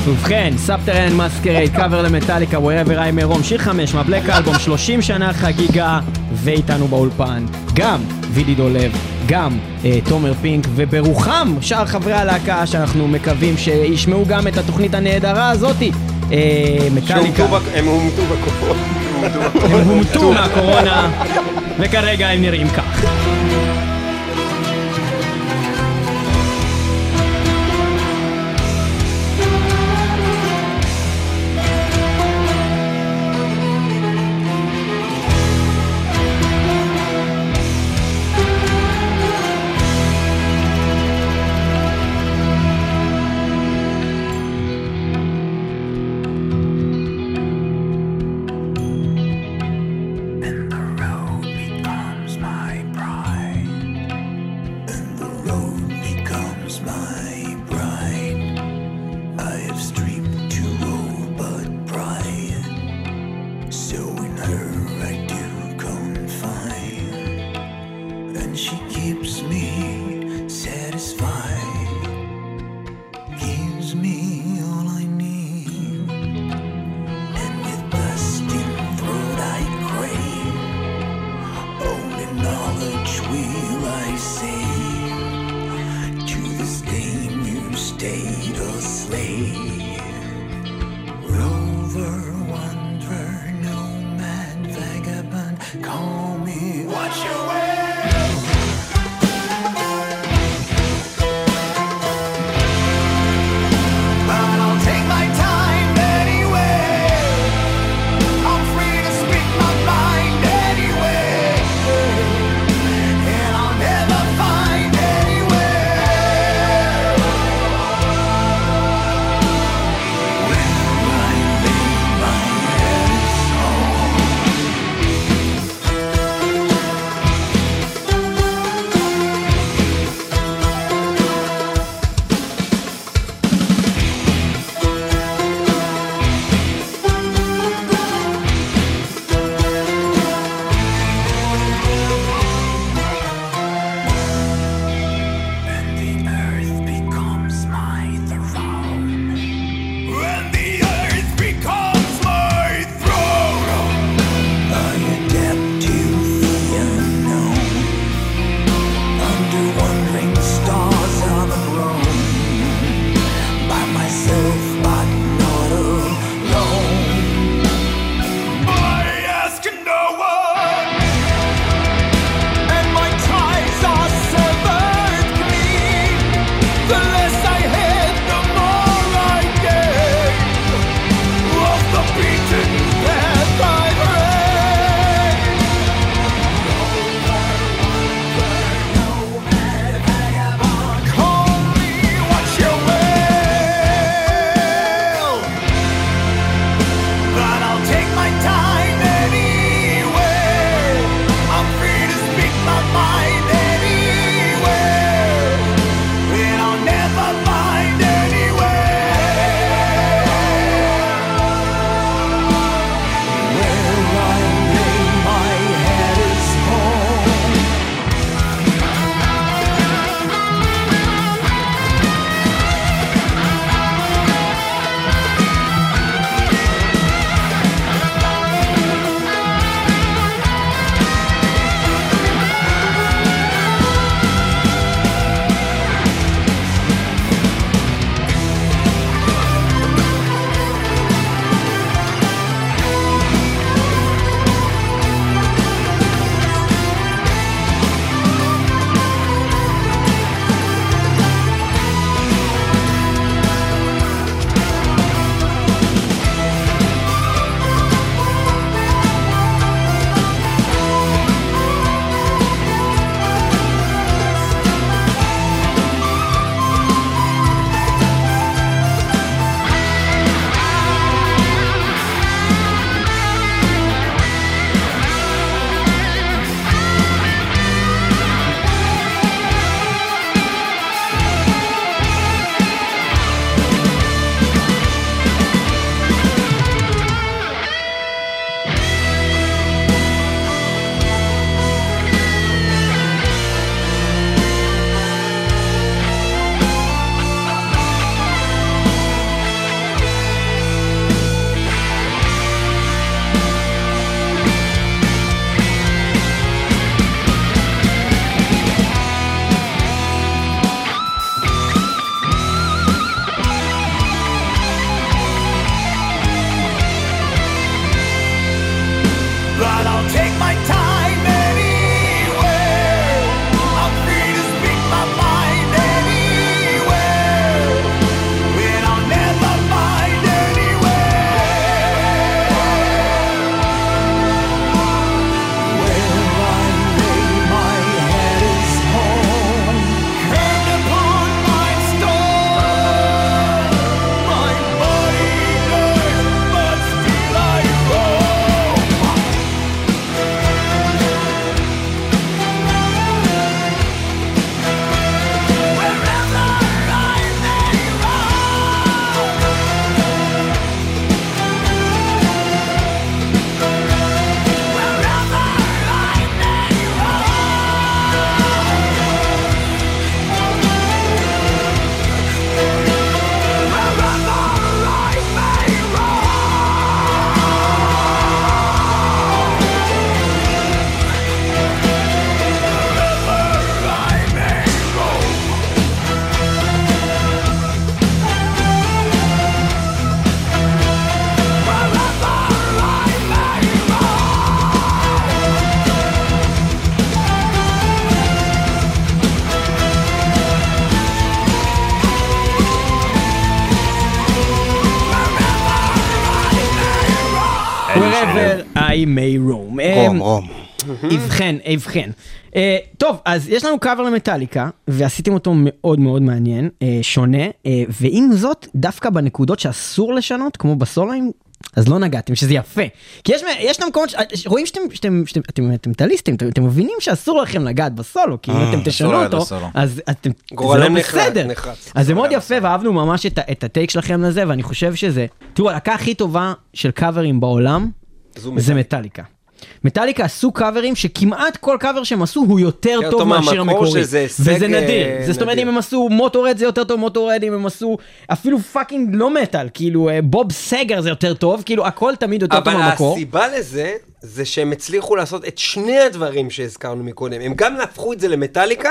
ובכן, Subterranean Masquerade, קאבר למטאליקה, wherever I may roam, שיר חמש מה-Black Album, 30 שנה חגיגה, ואיתנו באולפן, גם וידי דולב, גם אה, תומר פינק, וברוחם שאר חברי הלהקה, שאנחנו מקווים שישמעו גם את התוכנית הנהדרה הזאתי. אה, מטאליקה, הם הומתו בקופות. הם הומתו מהקורונה, וכרגע הם נראים כך. אבחן, אבחן. אה, טוב, אז יש לנו קאבר למטאליקה, ועשיתם אותו מאוד מאוד מעניין, אה, שונה, אה, ועם זאת, דווקא בנקודות שאסור לשנות, כמו בסולואים, אז לא נגעתם, שזה יפה. כי יש, יש את המקומות, ש- רואים שאתם, שאתם, שאתם, אתם, אתם מטאליסטים, אתם, אתם מבינים שאסור לכם לגעת בסולו, כי אם אתם תשנו לגעת אותו. אז אתם, זה לא בסדר. אז זה מאוד יפה, ואהבנו ממש את, את הטייק שלכם לזה, ואני חושב שזה, תראו, הלהקה הכי טובה של קאברים בעולם, זה מטאליקה. מטאליקה עשו קאברים שכמעט כל קאבר שהם עשו הוא יותר יותר טוב מהשיר המקורי. וזה נדיר. זה זאת אומרת. אם הם עשו Motorhead זה יותר טוב Motorhead, אם הם עשו אפילו fucking לא מטאל, כאילו אה, Bob Seger זה יותר טוב, כאילו הכל תמיד יותר טוב אבל מהמקור. הסיבה לזה, זה שהם הצליחו לעשות את שני הדברים שהזכרנו מקודם. הם גם הפכו את זה למטאליקה,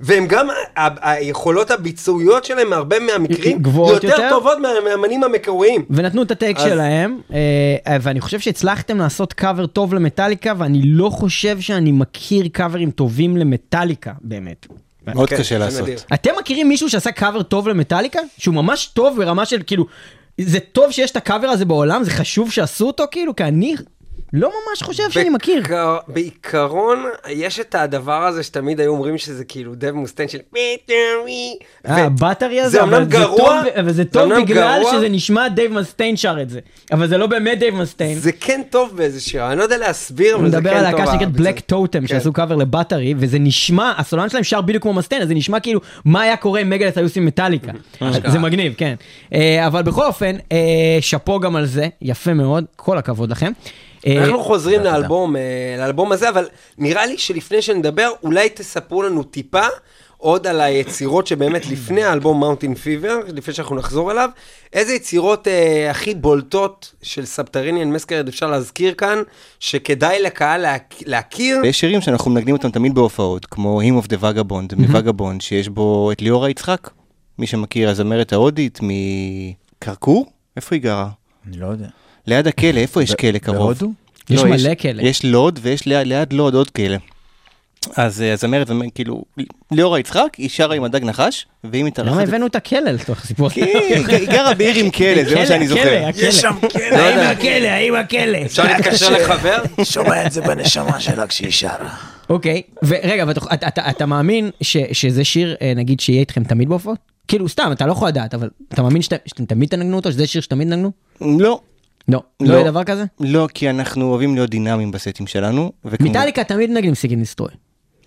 והם גם, היכולות הביצועיות שלהם בהרבה מהמקרים, גבוהות יותר. טובות מה- מהאמנים המקוריים. ונתנו את הטייק אז- שלהם, אה, ואני חושב שהצלחתם לעשות קאבר טוב למטאליקה, ואני לא חושב שאני מכיר קאברים טובים למטאליקה, באמת. מאוד כן, קשה לעשות. נדיר. אתם מכירים מישהו שעשה קאבר טוב למטאליקה? שהוא ממש טוב ברמה של כאילו, זה טוב שיש את הקאבר הזה בעולם, זה חשוב שעשו אותו כאילו, כי אני לא ממש חושב שאני מכיר. בעיקר- בעיקרון, יש את הדבר הזה שתמיד היו אומרים שזה כאילו דב מוסטיין של ביטרי. אה, ה-Battery הזה, זה אבל זה טוב- אבל זה טוב בגלל. שזה נשמע Dave Mustaine שר את זה. אבל זה לא באמת Dave Mustaine. זה כן טוב באיזה שיר, אני לא יודע להסביר, אני אבל זה כן מדבר טוב. על להקה שנקראת הביצוע. Black Totem כן. שעשו קאבר ל-Battery וזה נשמע הסולן שלהם שר בדיוק כמו Mustaine אז זה נשמע כאילו מה היה קורה אם Megadeth היו עושים מטאליקה זה מגניב כן אה, אבל בכל אופן אה, שאפו גם על זה יפה מאוד כל הכבוד לכם. אה, אנחנו חוזרים לאלבום, אה, לאלבום הזה, אבל נראה לי שלפני שנדבר, אולי תספרו לנו טיפה עוד על היצירות שבאמת לפני האלבום מאונטין פיבר, לפני שאנחנו נחזור אליו, איזה יצירות אה, הכי בולטות של סבתריניאן מסקרד אפשר להזכיר כאן, שכדאי לקהל להכ- להכיר. ויש שירים שאנחנו מנגנים אותם תמיד בהופעות, כמו Him of the Vagabond, מווגבונד, שיש בו את ליאורה יצחק, מי שמכיר, הזמרת ההודית מקרקור? איפה היא גרה? אני לא יודע. ליד הכלא, איפה יש כלא קרוב? בהודו? יש לא, מלא כאלה. יש לוד ויש ליד, ליד לוד עוד כלא. אז אה, הזמרת, זמרת, כאילו, ליאורה יצחק, היא שרה עם הדג נחש, והיא מתארחת... למה הבאנו את הכלא לתוך הסיפור? כן, היא גרה בעיר עם כלא, זה מה שאני זוכר. יש שם כלא. האם הכלא, האם הכלא. אפשר להתקשר לחבר? שומע את זה בנשמה שלה כשהיא שרה. אוקיי, ורגע, אתה- מאמין שזה שיר, אה, נגיד, שיהיה איתכם תמיד בהופעות? כאילו, סתם, אתה לא יכול לדעת, אבל אתה מאמין שאתם שאתם תמיד תנגנו אותו? שזה שיר שתמיד תנגנו? לא, לא. לא לא. יהיה דבר כזה? לא, כי אנחנו אוהבים להיות דינמיים בסטים שלנו. וכמו- מטאליקה תמיד מנגנים סיק אנד דיסטרוי.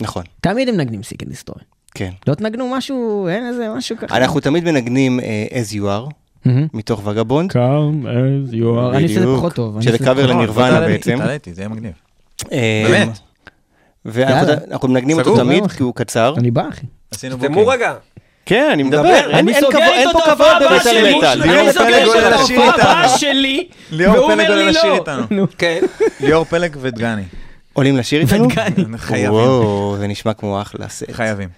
נכון, תמיד הם מנגנים סיק אנד דיסטרוי. כן. לא תנגנו משהו, אין איזה משהו ככה. אנחנו תמיד מנגנים אה, As You Are. מתוך וגבונד. Come as you are. אני אעשה את זה. פחות טוב. שזה קאבר. לנירוונה בעצם. תעלה איתי, זה יהיה מגניב. אה, באמת? ואנחנו מנגנים אותו. תמיד. כי הוא קצר. אני בא, אחי. עשינו תמו בוקינג. רגע. כן, אני מדבר. מדבר. אין סוגר פה את כבוד ההופעה הבאה במטאל שלי. מטאל. ליאור אני סוגר פלג איתו עולה את לשיר ההופעה הבאה איתנו. שלי. ליאור והוא פלג אומר לי לא. כן. ליאור פלג ודגני. עולים לשיר איתנו? חייבים. וואו, זה נשמע כמו אחלה סט. חייבים.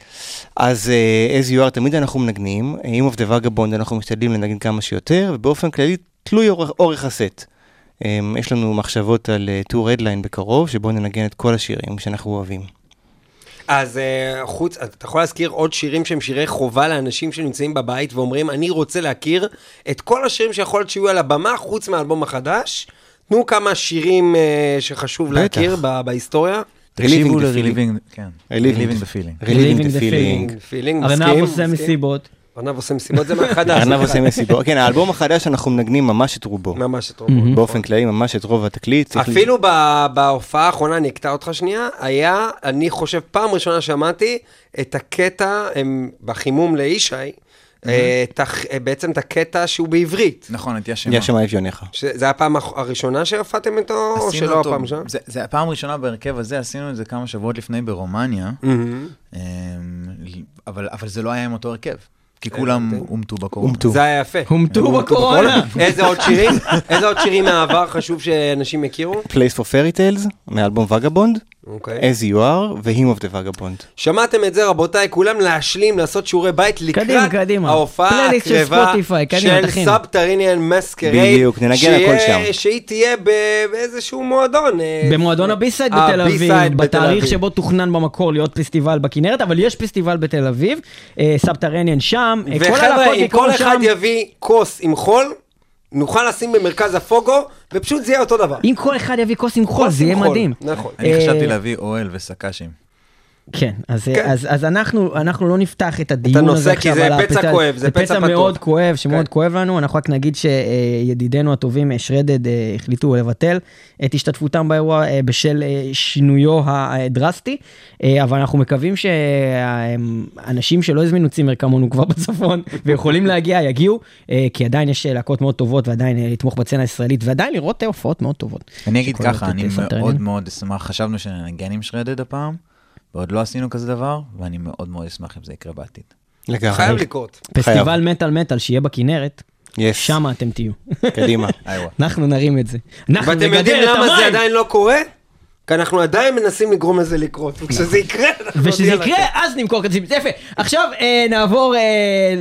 אז אה, as you are תמיד אנחנו מנגנים, עם of the vagabond אנחנו משתדלים לנגן כמה שיותר, ובאופן כללי תלוי אורך, הסט. אמ, יש לנו מחשבות על אה, טור הדליין בקרוב, שבו ננגן את כל השירים שאנחנו אוהבים. אז אה, חוץ, אתה יכול להזכיר עוד שירים שהם שירי חובה לאנשים שנמצאים בבית ואומרים, אני רוצה להכיר את כל השירים שיכול להיות שיהיו על הבמה, חוץ מהאלבום החדש. תנו כמה שירים אה, שחשוב. להכיר ב- בהיסטוריה. תקשיבו Reliving the ל-Reliving, כן. Reliving the- feeling. Reliving the feeling. מסכים, עושה מסכים. ארנב עושה מסיבות, זה מהחדש. ארנב עושה מסיבות. כן, האלבום החדש אנחנו מנגנים ממש את רובו. ממש את רובו. באופן כללי ממש את רוב התקליט. אפילו ב- בהופעה האחרונה, אני אקטע אותך שנייה, היה, אני חושב, פעם ראשונה שמעתי את הקטע, בחימום לישי, אה, את הח- אה, בעצם את הקטע שהוא בעברית. נכון, את ישמה. יש שם אביוניך. היה הפעם הראשונה שהופעתם איתו, או שלא הפעם ראשונה? זה- זה הפעם הראשונה בהרכב הזה, עשינו את זה כמה שבועות לפני ברומניה, מהמם. אמ, אבל אבל זה לא היה עם אותו הרכב, כי כולם הבנתי. אומתו בקורונה. אומתו. זה היה יפה. הומתו בקורונה. איזה עוד שירים? איזה עוד שירים מהעבר חשוב שאנשים יכירו? Place for Fairy Tales, מאלבום וגבונד, אוקיי. As You Are ו- Hymn of the Vagabond. שמעתם את זה רבותיי, כולם להשלים, לעשות שיעורי בית לקראת קדימה, קדימה. ההופעה הקרובה של. Subterranean Masquerade. בדיוק, ננגן הכל שם. שהיא תהיה באיזשהו מועדון. אה, במועדון הביסייד בתל אביב, בתאריך. שבו תוכנן במקור להיות פסטיבל בכנרת, אבל יש פסטיבל בתל אביב, אה, Subterranean שם, אה, כל וחבר'ה, הלהקות אם בעיקרון כל אחד שם. יביא כוס עם חול, נוכל לשים במרכז הפוגו, ופשוט זה יהיה אותו דבר. אם כל אחד יביא כוס עם חול, זה יהיה מדהים. נכון. אני אה, חשבתי להביא אוהל וסק"שים. כן, אז, כן. אז, אז אנחנו, אנחנו לא נפתח את הדיון הנושא, הזה כי עכשיו זה על פצע הפצע- כואב, זה פצע מאוד פתוח. כואב, שמאוד כן. כואב לנו. אנחנו רק נגיד שידידינו הטובים, אה, שרדד, אה, החליטו לבטל את השתתפותם באירוע אה, בשל שינויו הדרסטי, אבל אנחנו מקווים שאנשים שלא הזמינו צימר כמונו כבר בצפון ויכולים להגיע, יגיעו, כי עדיין יש להקות מאוד טובות ועדיין לתמוך בצנה הישראלית ועדיין לראות הופעות מאוד טובות. אני אגיד ככה, את, אני. מאוד מאוד אשמח, חשבנו שננגן עם שרדד הפעם, ועוד לא עשינו כזה דבר, ואני מאוד מאוד אשמח אם זה יקרה בעתיד. לגמרי. חייב לקרות. פסטיבל מטאל מטאל שיהיה בכנרת, יש, שם אתם תהיו. קדימה. אנחנו נרים את זה. אנחנו ואתם יודעים למה זה. עדיין לא קורה? כי אנחנו עדיין מנסים לגרום לזה לקרות. וכשזה יקרה, אנחנו נודיע יקרה. אז נמכור כרטיסים. יפה. עכשיו אה, נעבור אה,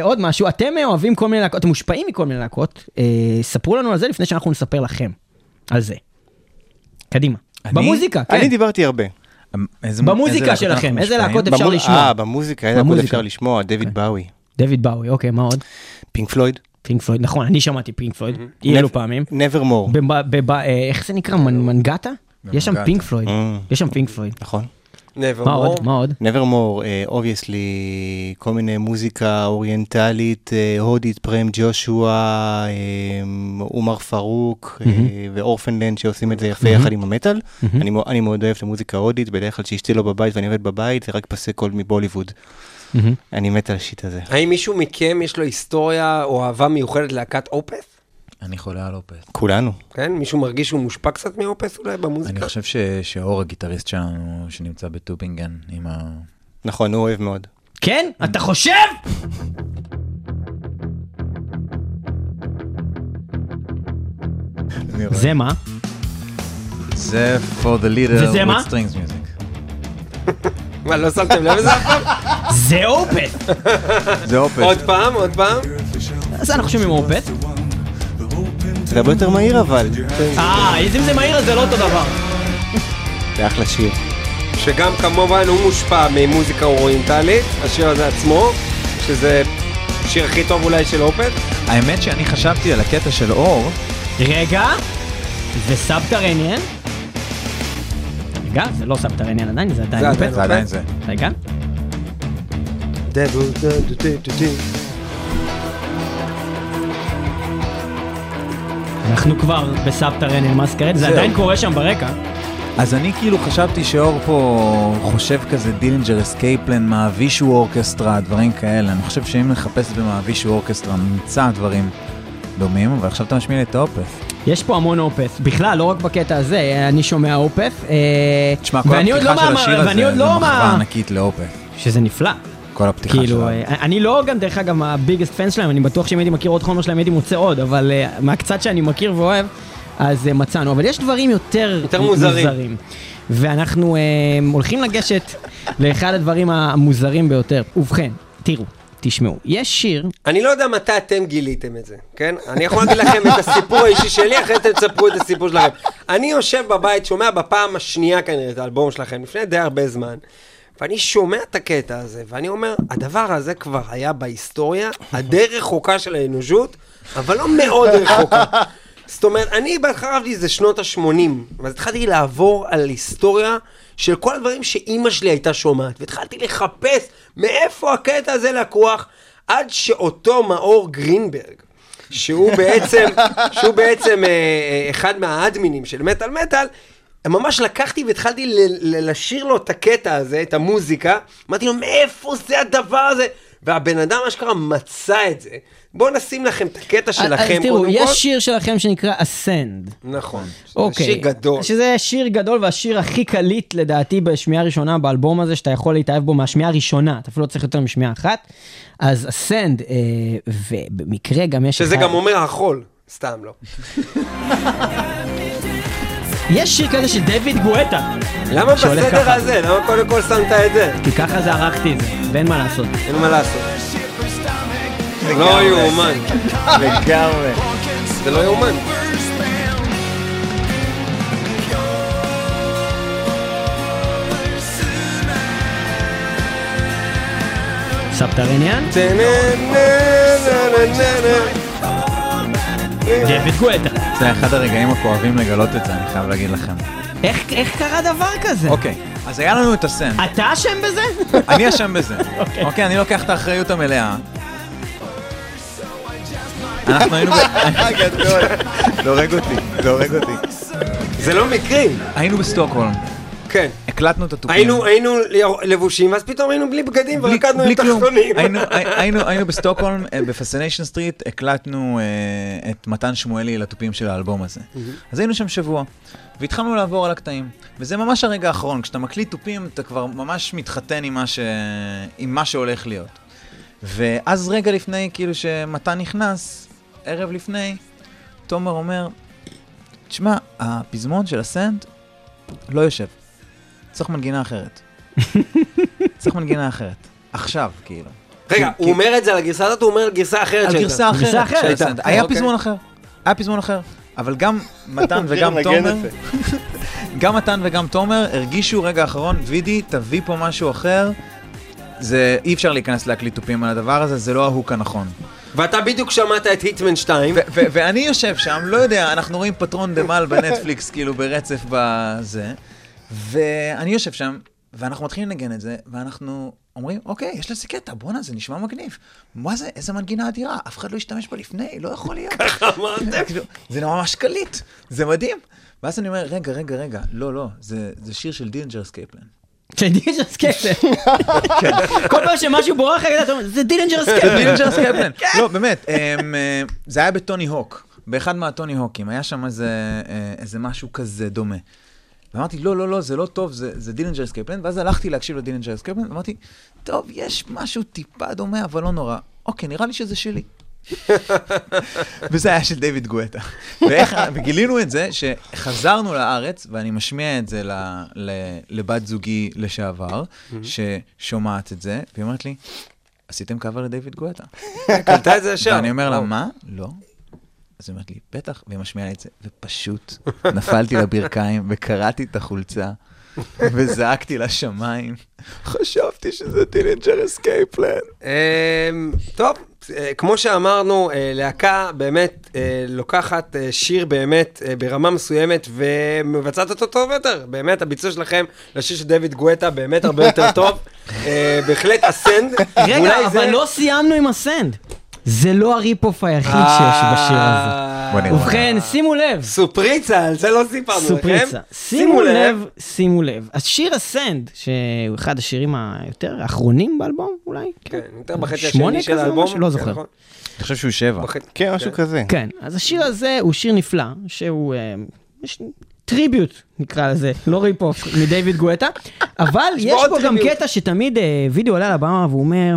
לעוד משהו. אתם אה, אוהבים כל מיני להקות, אתם מושפעים מכל מיני להקות. אה, ספרו לנו על זה לפני שאנחנו נספר לכם על זה. קדימה. אני? במוזיקה, כן. אני דיברתי הרבה. אמ, איזה- במוזיקה איזה שלכם, איזה? להקות אפשר במו- לשמוע. אה, במוזיקה, איזה להקות. אפשר לשמוע? David Bowie. David Bowie, אוקיי, מה עוד? Pink Floyd. Pink Floyd, נכון, אני שמעתי Pink Floyd, אי אלו פעמים. Nevermore. בב- בב- אה, איך זה נקרא? מנ- מנגטה? יש שם. Pink Floyd. Mm. יש שם Pink Floyd. נכון. Nevermore. מה עוד? מה עוד? Nevermore, obviously, כל מיני מוזיקה אוריינטלית, אה, הודית, Prem Joshua, אה, Omar Faruk אה, ו-Orphaned Land שעושים את זה יפה יחד עם המטאל. אני מאו- אני מאוד אוהב את המוזיקה ההודית, בדרך כלל כשאשתי לא בבית ואני עובד בבית, זה רק פסי קול מבוליווד. אני מת על השיט הזה. האם מישהו מכם יש לו היסטוריה או אהבה מיוחדת להקת Opeth? אני חולה על Opeth. כולנו. כן? מישהו מרגיש שהוא מושפע קצת מאופס אולי במוזיקה? אני חושב ש- שאור הגיטריסט שלנו, שנמצא בטובינגן, עם ה... נכון, הוא אוהב מאוד. כן? אתה חושב? זה מה? זה for the leader with strings music. מה, לא שמתם לב לזה אף פעם? זה Opeth! זה אופס. עוד פעם, עוד פעם. אז אנחנו שומעים Opeth. זה הרבה יותר מהיר אבל. אה, אם זה מהיר אז זה לא אותו דבר. זה אחלה שיר. שגם כמובן הוא מושפע ממוזיקה אוריינטלית, השיר הזה עצמו, שזה השיר הכי טוב אולי של Opeth. האמת שאני חשבתי על הקטע של אור, רגע, זה Subterranean? רגע, זה לא Subterranean עדיין, זה עדיין. עדיין. זה עדיין זה. רגע. אנחנו כבר ב-Subterranean Masquerade, זה. עדיין קורה שם ברקע. אז אני כאילו חשבתי שאור פה חושב כזה Dillinger Escape Plan, Mahavishnu Orchestra, דברים כאלה. אני חושב שאם נחפש ב-Mahavishnu Orchestra נמצא דברים דומים, אבל עכשיו אתה משמיע לי את האופס. יש פה המון Opeth, בכלל, לא רק בקטע הזה, אני שומע Opeth. אה, תשמע, כל עוד לא הפתיחה של השיר הזה זה לא מחווה. ענקית ל-Opeth. שזה נפלא. כל הפתיחה כאילו, שלה. אה, אני לא גם, דרך אגב, ה-biggest fan שלהם, אני בטוח שאם הייתי מכיר עוד חומר שלהם הייתי מוצא עוד, אבל אה, מהקצת שאני מכיר ואוהב, אז אה, מצאנו. אבל יש דברים יותר, יותר מוזרים. ואנחנו אה, הולכים לגשת לאחד הדברים המוזרים ביותר. ובכן, תראו, תשמעו, יש שיר, אני לא יודע מתי אתם גיליתם את זה, כן? אני יכול להגיד לכם את הסיפור האישי שלי, אחרי זה תספרו את הסיפור שלכם. אני יושב בבית, שומע בפעם השנייה כנראה את האלבום שלכם, לפני די הרבה זמן, ואני שומע את הקטע הזה, ואני אומר, הדבר הזה כבר היה בהיסטוריה, הדי רחוקה של האנושות, אבל לא מאוד רחוקה. זאת אומרת, אני בהתחלה חשבתי שזה שנות ה-80, ואז התחלתי לעבור על היסטוריה של כל הדברים שאימא שלי הייתה שומעת, והתחלתי לחפש מאיפה הקטע הזה לקוח, עד שאותו מאור גרינברג, שהוא בעצם, שהוא בעצם אה, אה, אחד מהאדמינים של מטאל מטאל, ממש לקחתי והתחלתי לשיר לו את הקטע הזה, את המוזיקה, אמרתי לו, מאיפה זה הדבר הזה? והבן אדם אשכרה מצא את זה. בואו נשים לכם את הקטע שלכם אז תראו, קודם יש כל. שיר שלכם שנקרא Ascend. נכון. אוקיי. שיר גדול. שזה שיר גדול והשיר הכי קליט לדעתי בשמיעה ראשונה באלבום הזה, שאתה יכול להתאהב בו מהשמיעה הראשונה, אתה אפילו לא צריך יותר משמיעה אחת. אז Ascend, אה, ובמקרה גם יש... שזה אחד- גם אומר החול, סתם לא. יש שיר כזה של דויד גואטה, למה בסדר ככה. הזה? למה קודם כל שמת את זה? כי ככה זה ערכתי את זה, ואין מה לעשות. אין מה לעשות. לא יאומן. לגמרי. זה לא יאומן. סבתרניאן? טה-נה-נה-נה-נה-נה. דויד גואטה. זה אחד הרגעים הכואבים לגלות את זה, אני חייב להגיד לכם. איך איך קרה דבר כזה? אוקיי, אז היה לנו את הסן. אתה אשם בזה? אני אשם בזה. אוקיי, אני לוקח את האחריות המלאה. אנחנו היינו גדול. זה הורג אותי, זה הורג אותי. זה לא מקרים. היינו בסטוקהולם, כן. הקלטנו את התופים. היינו, היינו לבושים, ואז פתאום היינו בלי בגדים ורקדנו עם. תחתונים. היינו- היינו היינו בסטוקהולם, אה, ב-Fascination Street, הקלטנו אה, את מתן שמואלי לתופים של האלבום הזה. אז היינו שם שבוע, והתחלנו לעבור על הקטעים. וזה ממש הרגע האחרון, כשאתה מקליט תופים, אתה כבר ממש מתחתן עם מה, ש... עם מה שהולך להיות. ואז רגע לפני, כאילו שמתן נכנס, ערב לפני, תומר אומר, תשמע, הפזמון של הסנד לא יושב. צריך מנגינה אחרת. צריך מנגינה אחרת. עכשיו, כאילו. רגע, הוא אומר את זה על הגרסה הזאת, הוא אומר על גרסה אחרת על. גרסה אחרת. היה אוקיי. פזמון אחר. היה פזמון אחר. אבל גם מתן וגם תומר. גם מתן וגם תומר הרגישו רגע האחרון, וידי, תביא פה משהו אחר. זה, אי אפשר להיכנס להקליט תופים על הדבר הזה, זה לא ההוק הנכון. ואתה בדיוק שמעת את היטמן 2. ו- ו- ואני יושב שם, לא יודע, אנחנו רואים פטרון דה מל בנטפליקס, כאילו ברצף בזה, ואני יושב שם, ואנחנו מתחילים לנגן את זה, ואנחנו אומרים, אוקיי, יש לזה קטע, בואנה, זה נשמע מגניב. מה זה, איזה מנגינה אדירה, אף אחד לא השתמש בה לפני, לא יכול להיות. ככה אמרתם? זה ממש קליט, זה מדהים. ואז אני אומר, רגע, רגע, רגע, לא, לא, זה, זה שיר של Dillinger Escape Plan. של Dillinger Escape Plan. כל פעם שמשהו בורח אתה אומר, זה Dillinger Escape Plan. Dillinger Escape Plan. לא, באמת, אמ, אה, זה היה ב-Tony Hawk, באחד מהטוני הוקים, היה שם איזה, אה, איזה משהו כזה דומה. ואמרתי, לא, לא, לא, זה לא טוב, זה, זה Dillinger Escape Plan, ואז הלכתי להקשיב ל-Dillinger Escape Plan, ואמרתי, טוב, יש משהו טיפה דומה, אבל לא נורא. אוקיי, נראה לי שזה שלי. וזה היה של דיוויד גואטה. ואיך, וגילינו את זה שחזרנו לארץ, ואני משמיע את זה ל, ל, לבת זוגי לשעבר, ששומעת את זה, והיא אומרת לי, עשיתם קאבר לדיוויד גואטה. קלטה את זה ישר. ואני אומר לה. מה? לא. אז היא אומרת לי, בטח, והיא משמיעה לי את זה, ופשוט נפלתי לברכיים וקרעתי את החולצה, וזעקתי לשמיים, חשבתי שזה Dillinger Escape Plan. אמ, טוב, אה, כמו שאמרנו, אה, להקה באמת אה, לוקחת שיר באמת ברמה מסוימת ומבצעת אותו טוב יותר. באמת, הביצוע שלכם לשיר של דויד גואטה באמת הרבה יותר טוב. בהחלט Ascend. רגע, אבל לא סיימנו עם ה Ascend. זה לא ה rip-off היחיד שיש בשיר הזה. אה. ובכן, שימו לב. סורפריזה, על זה לא סיפרנו לכם. סורפריזה. שימו לב, שימו לב. השיר ה Ascend, שהוא אחד השירים היותר האחרונים באלבום, אולי? כן, יותר בחצי שמונה השני של כזה, האלבום. משהו? לא כן, זוכר. נכון. אני חושב שהוא שבע. כן, משהו כזה. כן, אז השיר הזה הוא שיר נפלא, שהוא... אה, tribute, נקרא לזה, לא rip-off, מדייוויד גואטה, אבל יש פה גם. קטע שתמיד אה, וידי עולה לבמה והוא אומר,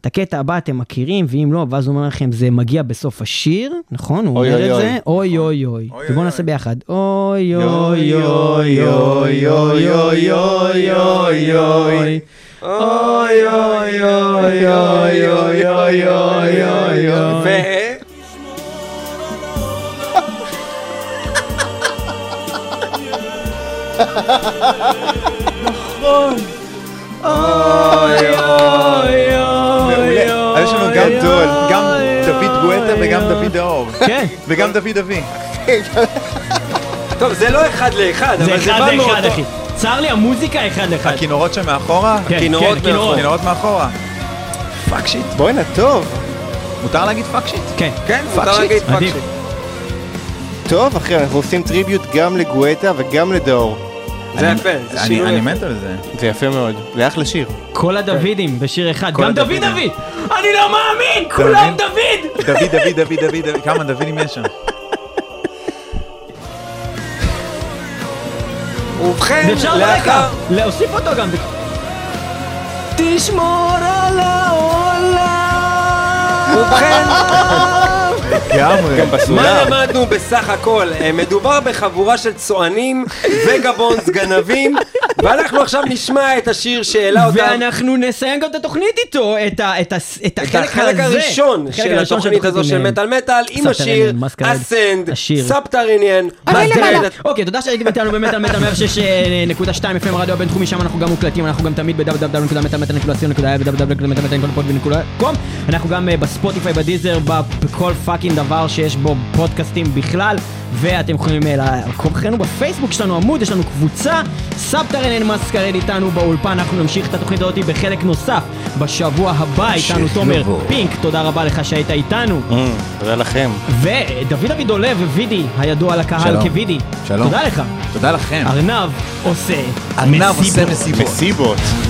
את הקטע הבא אתם מכירים, ואם לא, ואז הוא אומר לכם, זה מגיע בסוף השיר, נכון? הוא אוי, אומר אוי, את אוי. זה, אוי אוי אוי. אוי, ובואו אוי, נעשה אוי. ביחד, אוי אוי אוי אוי אוי אוי אוי אוי אוי. אוי אוי אוי אוי אוי אוי אוי אוי אוי. אוי אוי אוי לנו גם דוד גואטה וגם. דוד האור. כן. וגם דוד אבי. טוב, זה לא אחד לאחד, זה אבל זה אחד בא לאחד, מאותו... אחי. צר לי, המוזיקה אחד לאחד. הכינורות שם מאחורה? כן, הכינורות כן, הכינורות. מאחורה. fuck shit. בואנה, טוב. מותר להגיד fuck shit? כן. כן, fuck מותר להגיד fuck. shit. טוב, אחי, אנחנו עושים tribute גם לגואטה וגם לדאור. זה אני- יפה, זה אני- שינוי אני יפה. מת על זה. זה יפה מאוד. זה אחלה שיר. כל הדוידים בשיר אחד. גם דוד. דוד! אני לא מאמין! כולם דוד! דוד, דוד, דוד, דוד, דוד, כמה דוידים יש שם? ובכן, ואפשר לאחר... ברקע להוסיף אותו גם. תשמור על העולם! ובכן, לגמרי. גם מה בסולם. למדנו בסך הכל? אה, מדובר בחבורה של צוענים וגבונס גנבים, ואנחנו עכשיו נשמע את השיר שהעלה אותם. ואנחנו נסיים גם את התוכנית איתו, את ה- את ה- את את החלק החלק הזה. הראשון החלק של התוכנית הזו של מטאל מטאל עם השיר Ascend. Subterranean. אוקיי, תודה שהייתם איתנו במטאל מטאל 106.2 FM רדיו הבינתחומי, שם אנחנו גם מוקלטים, אנחנו גם תמיד ב- www.metalmetal.co.il ו- www.metalmetal.com אנחנו גם אה, בספוטיפיי, בדיזר, ב- בכל fuck fucking דבר שיש בו פודקאסטים בכלל, ואתם יכולים אה, לעקוב אחרינו בפייסבוק, יש לנו עמוד, יש לנו קבוצה, Subterranean Masquerade איתנו באולפן, אנחנו נמשיך את התוכנית הזאת בחלק נוסף בשבוע הבא, איתנו תומר. פינק, תודה רבה לך שהיית איתנו. Mm, תודה לכם. ודוד אביד עולה ווידי, הידוע לקהל. כווידי. שלום. תודה לך. תודה לכם. ארנב עושה ארנב עושה מסיבות. מסיבות. מסיבות.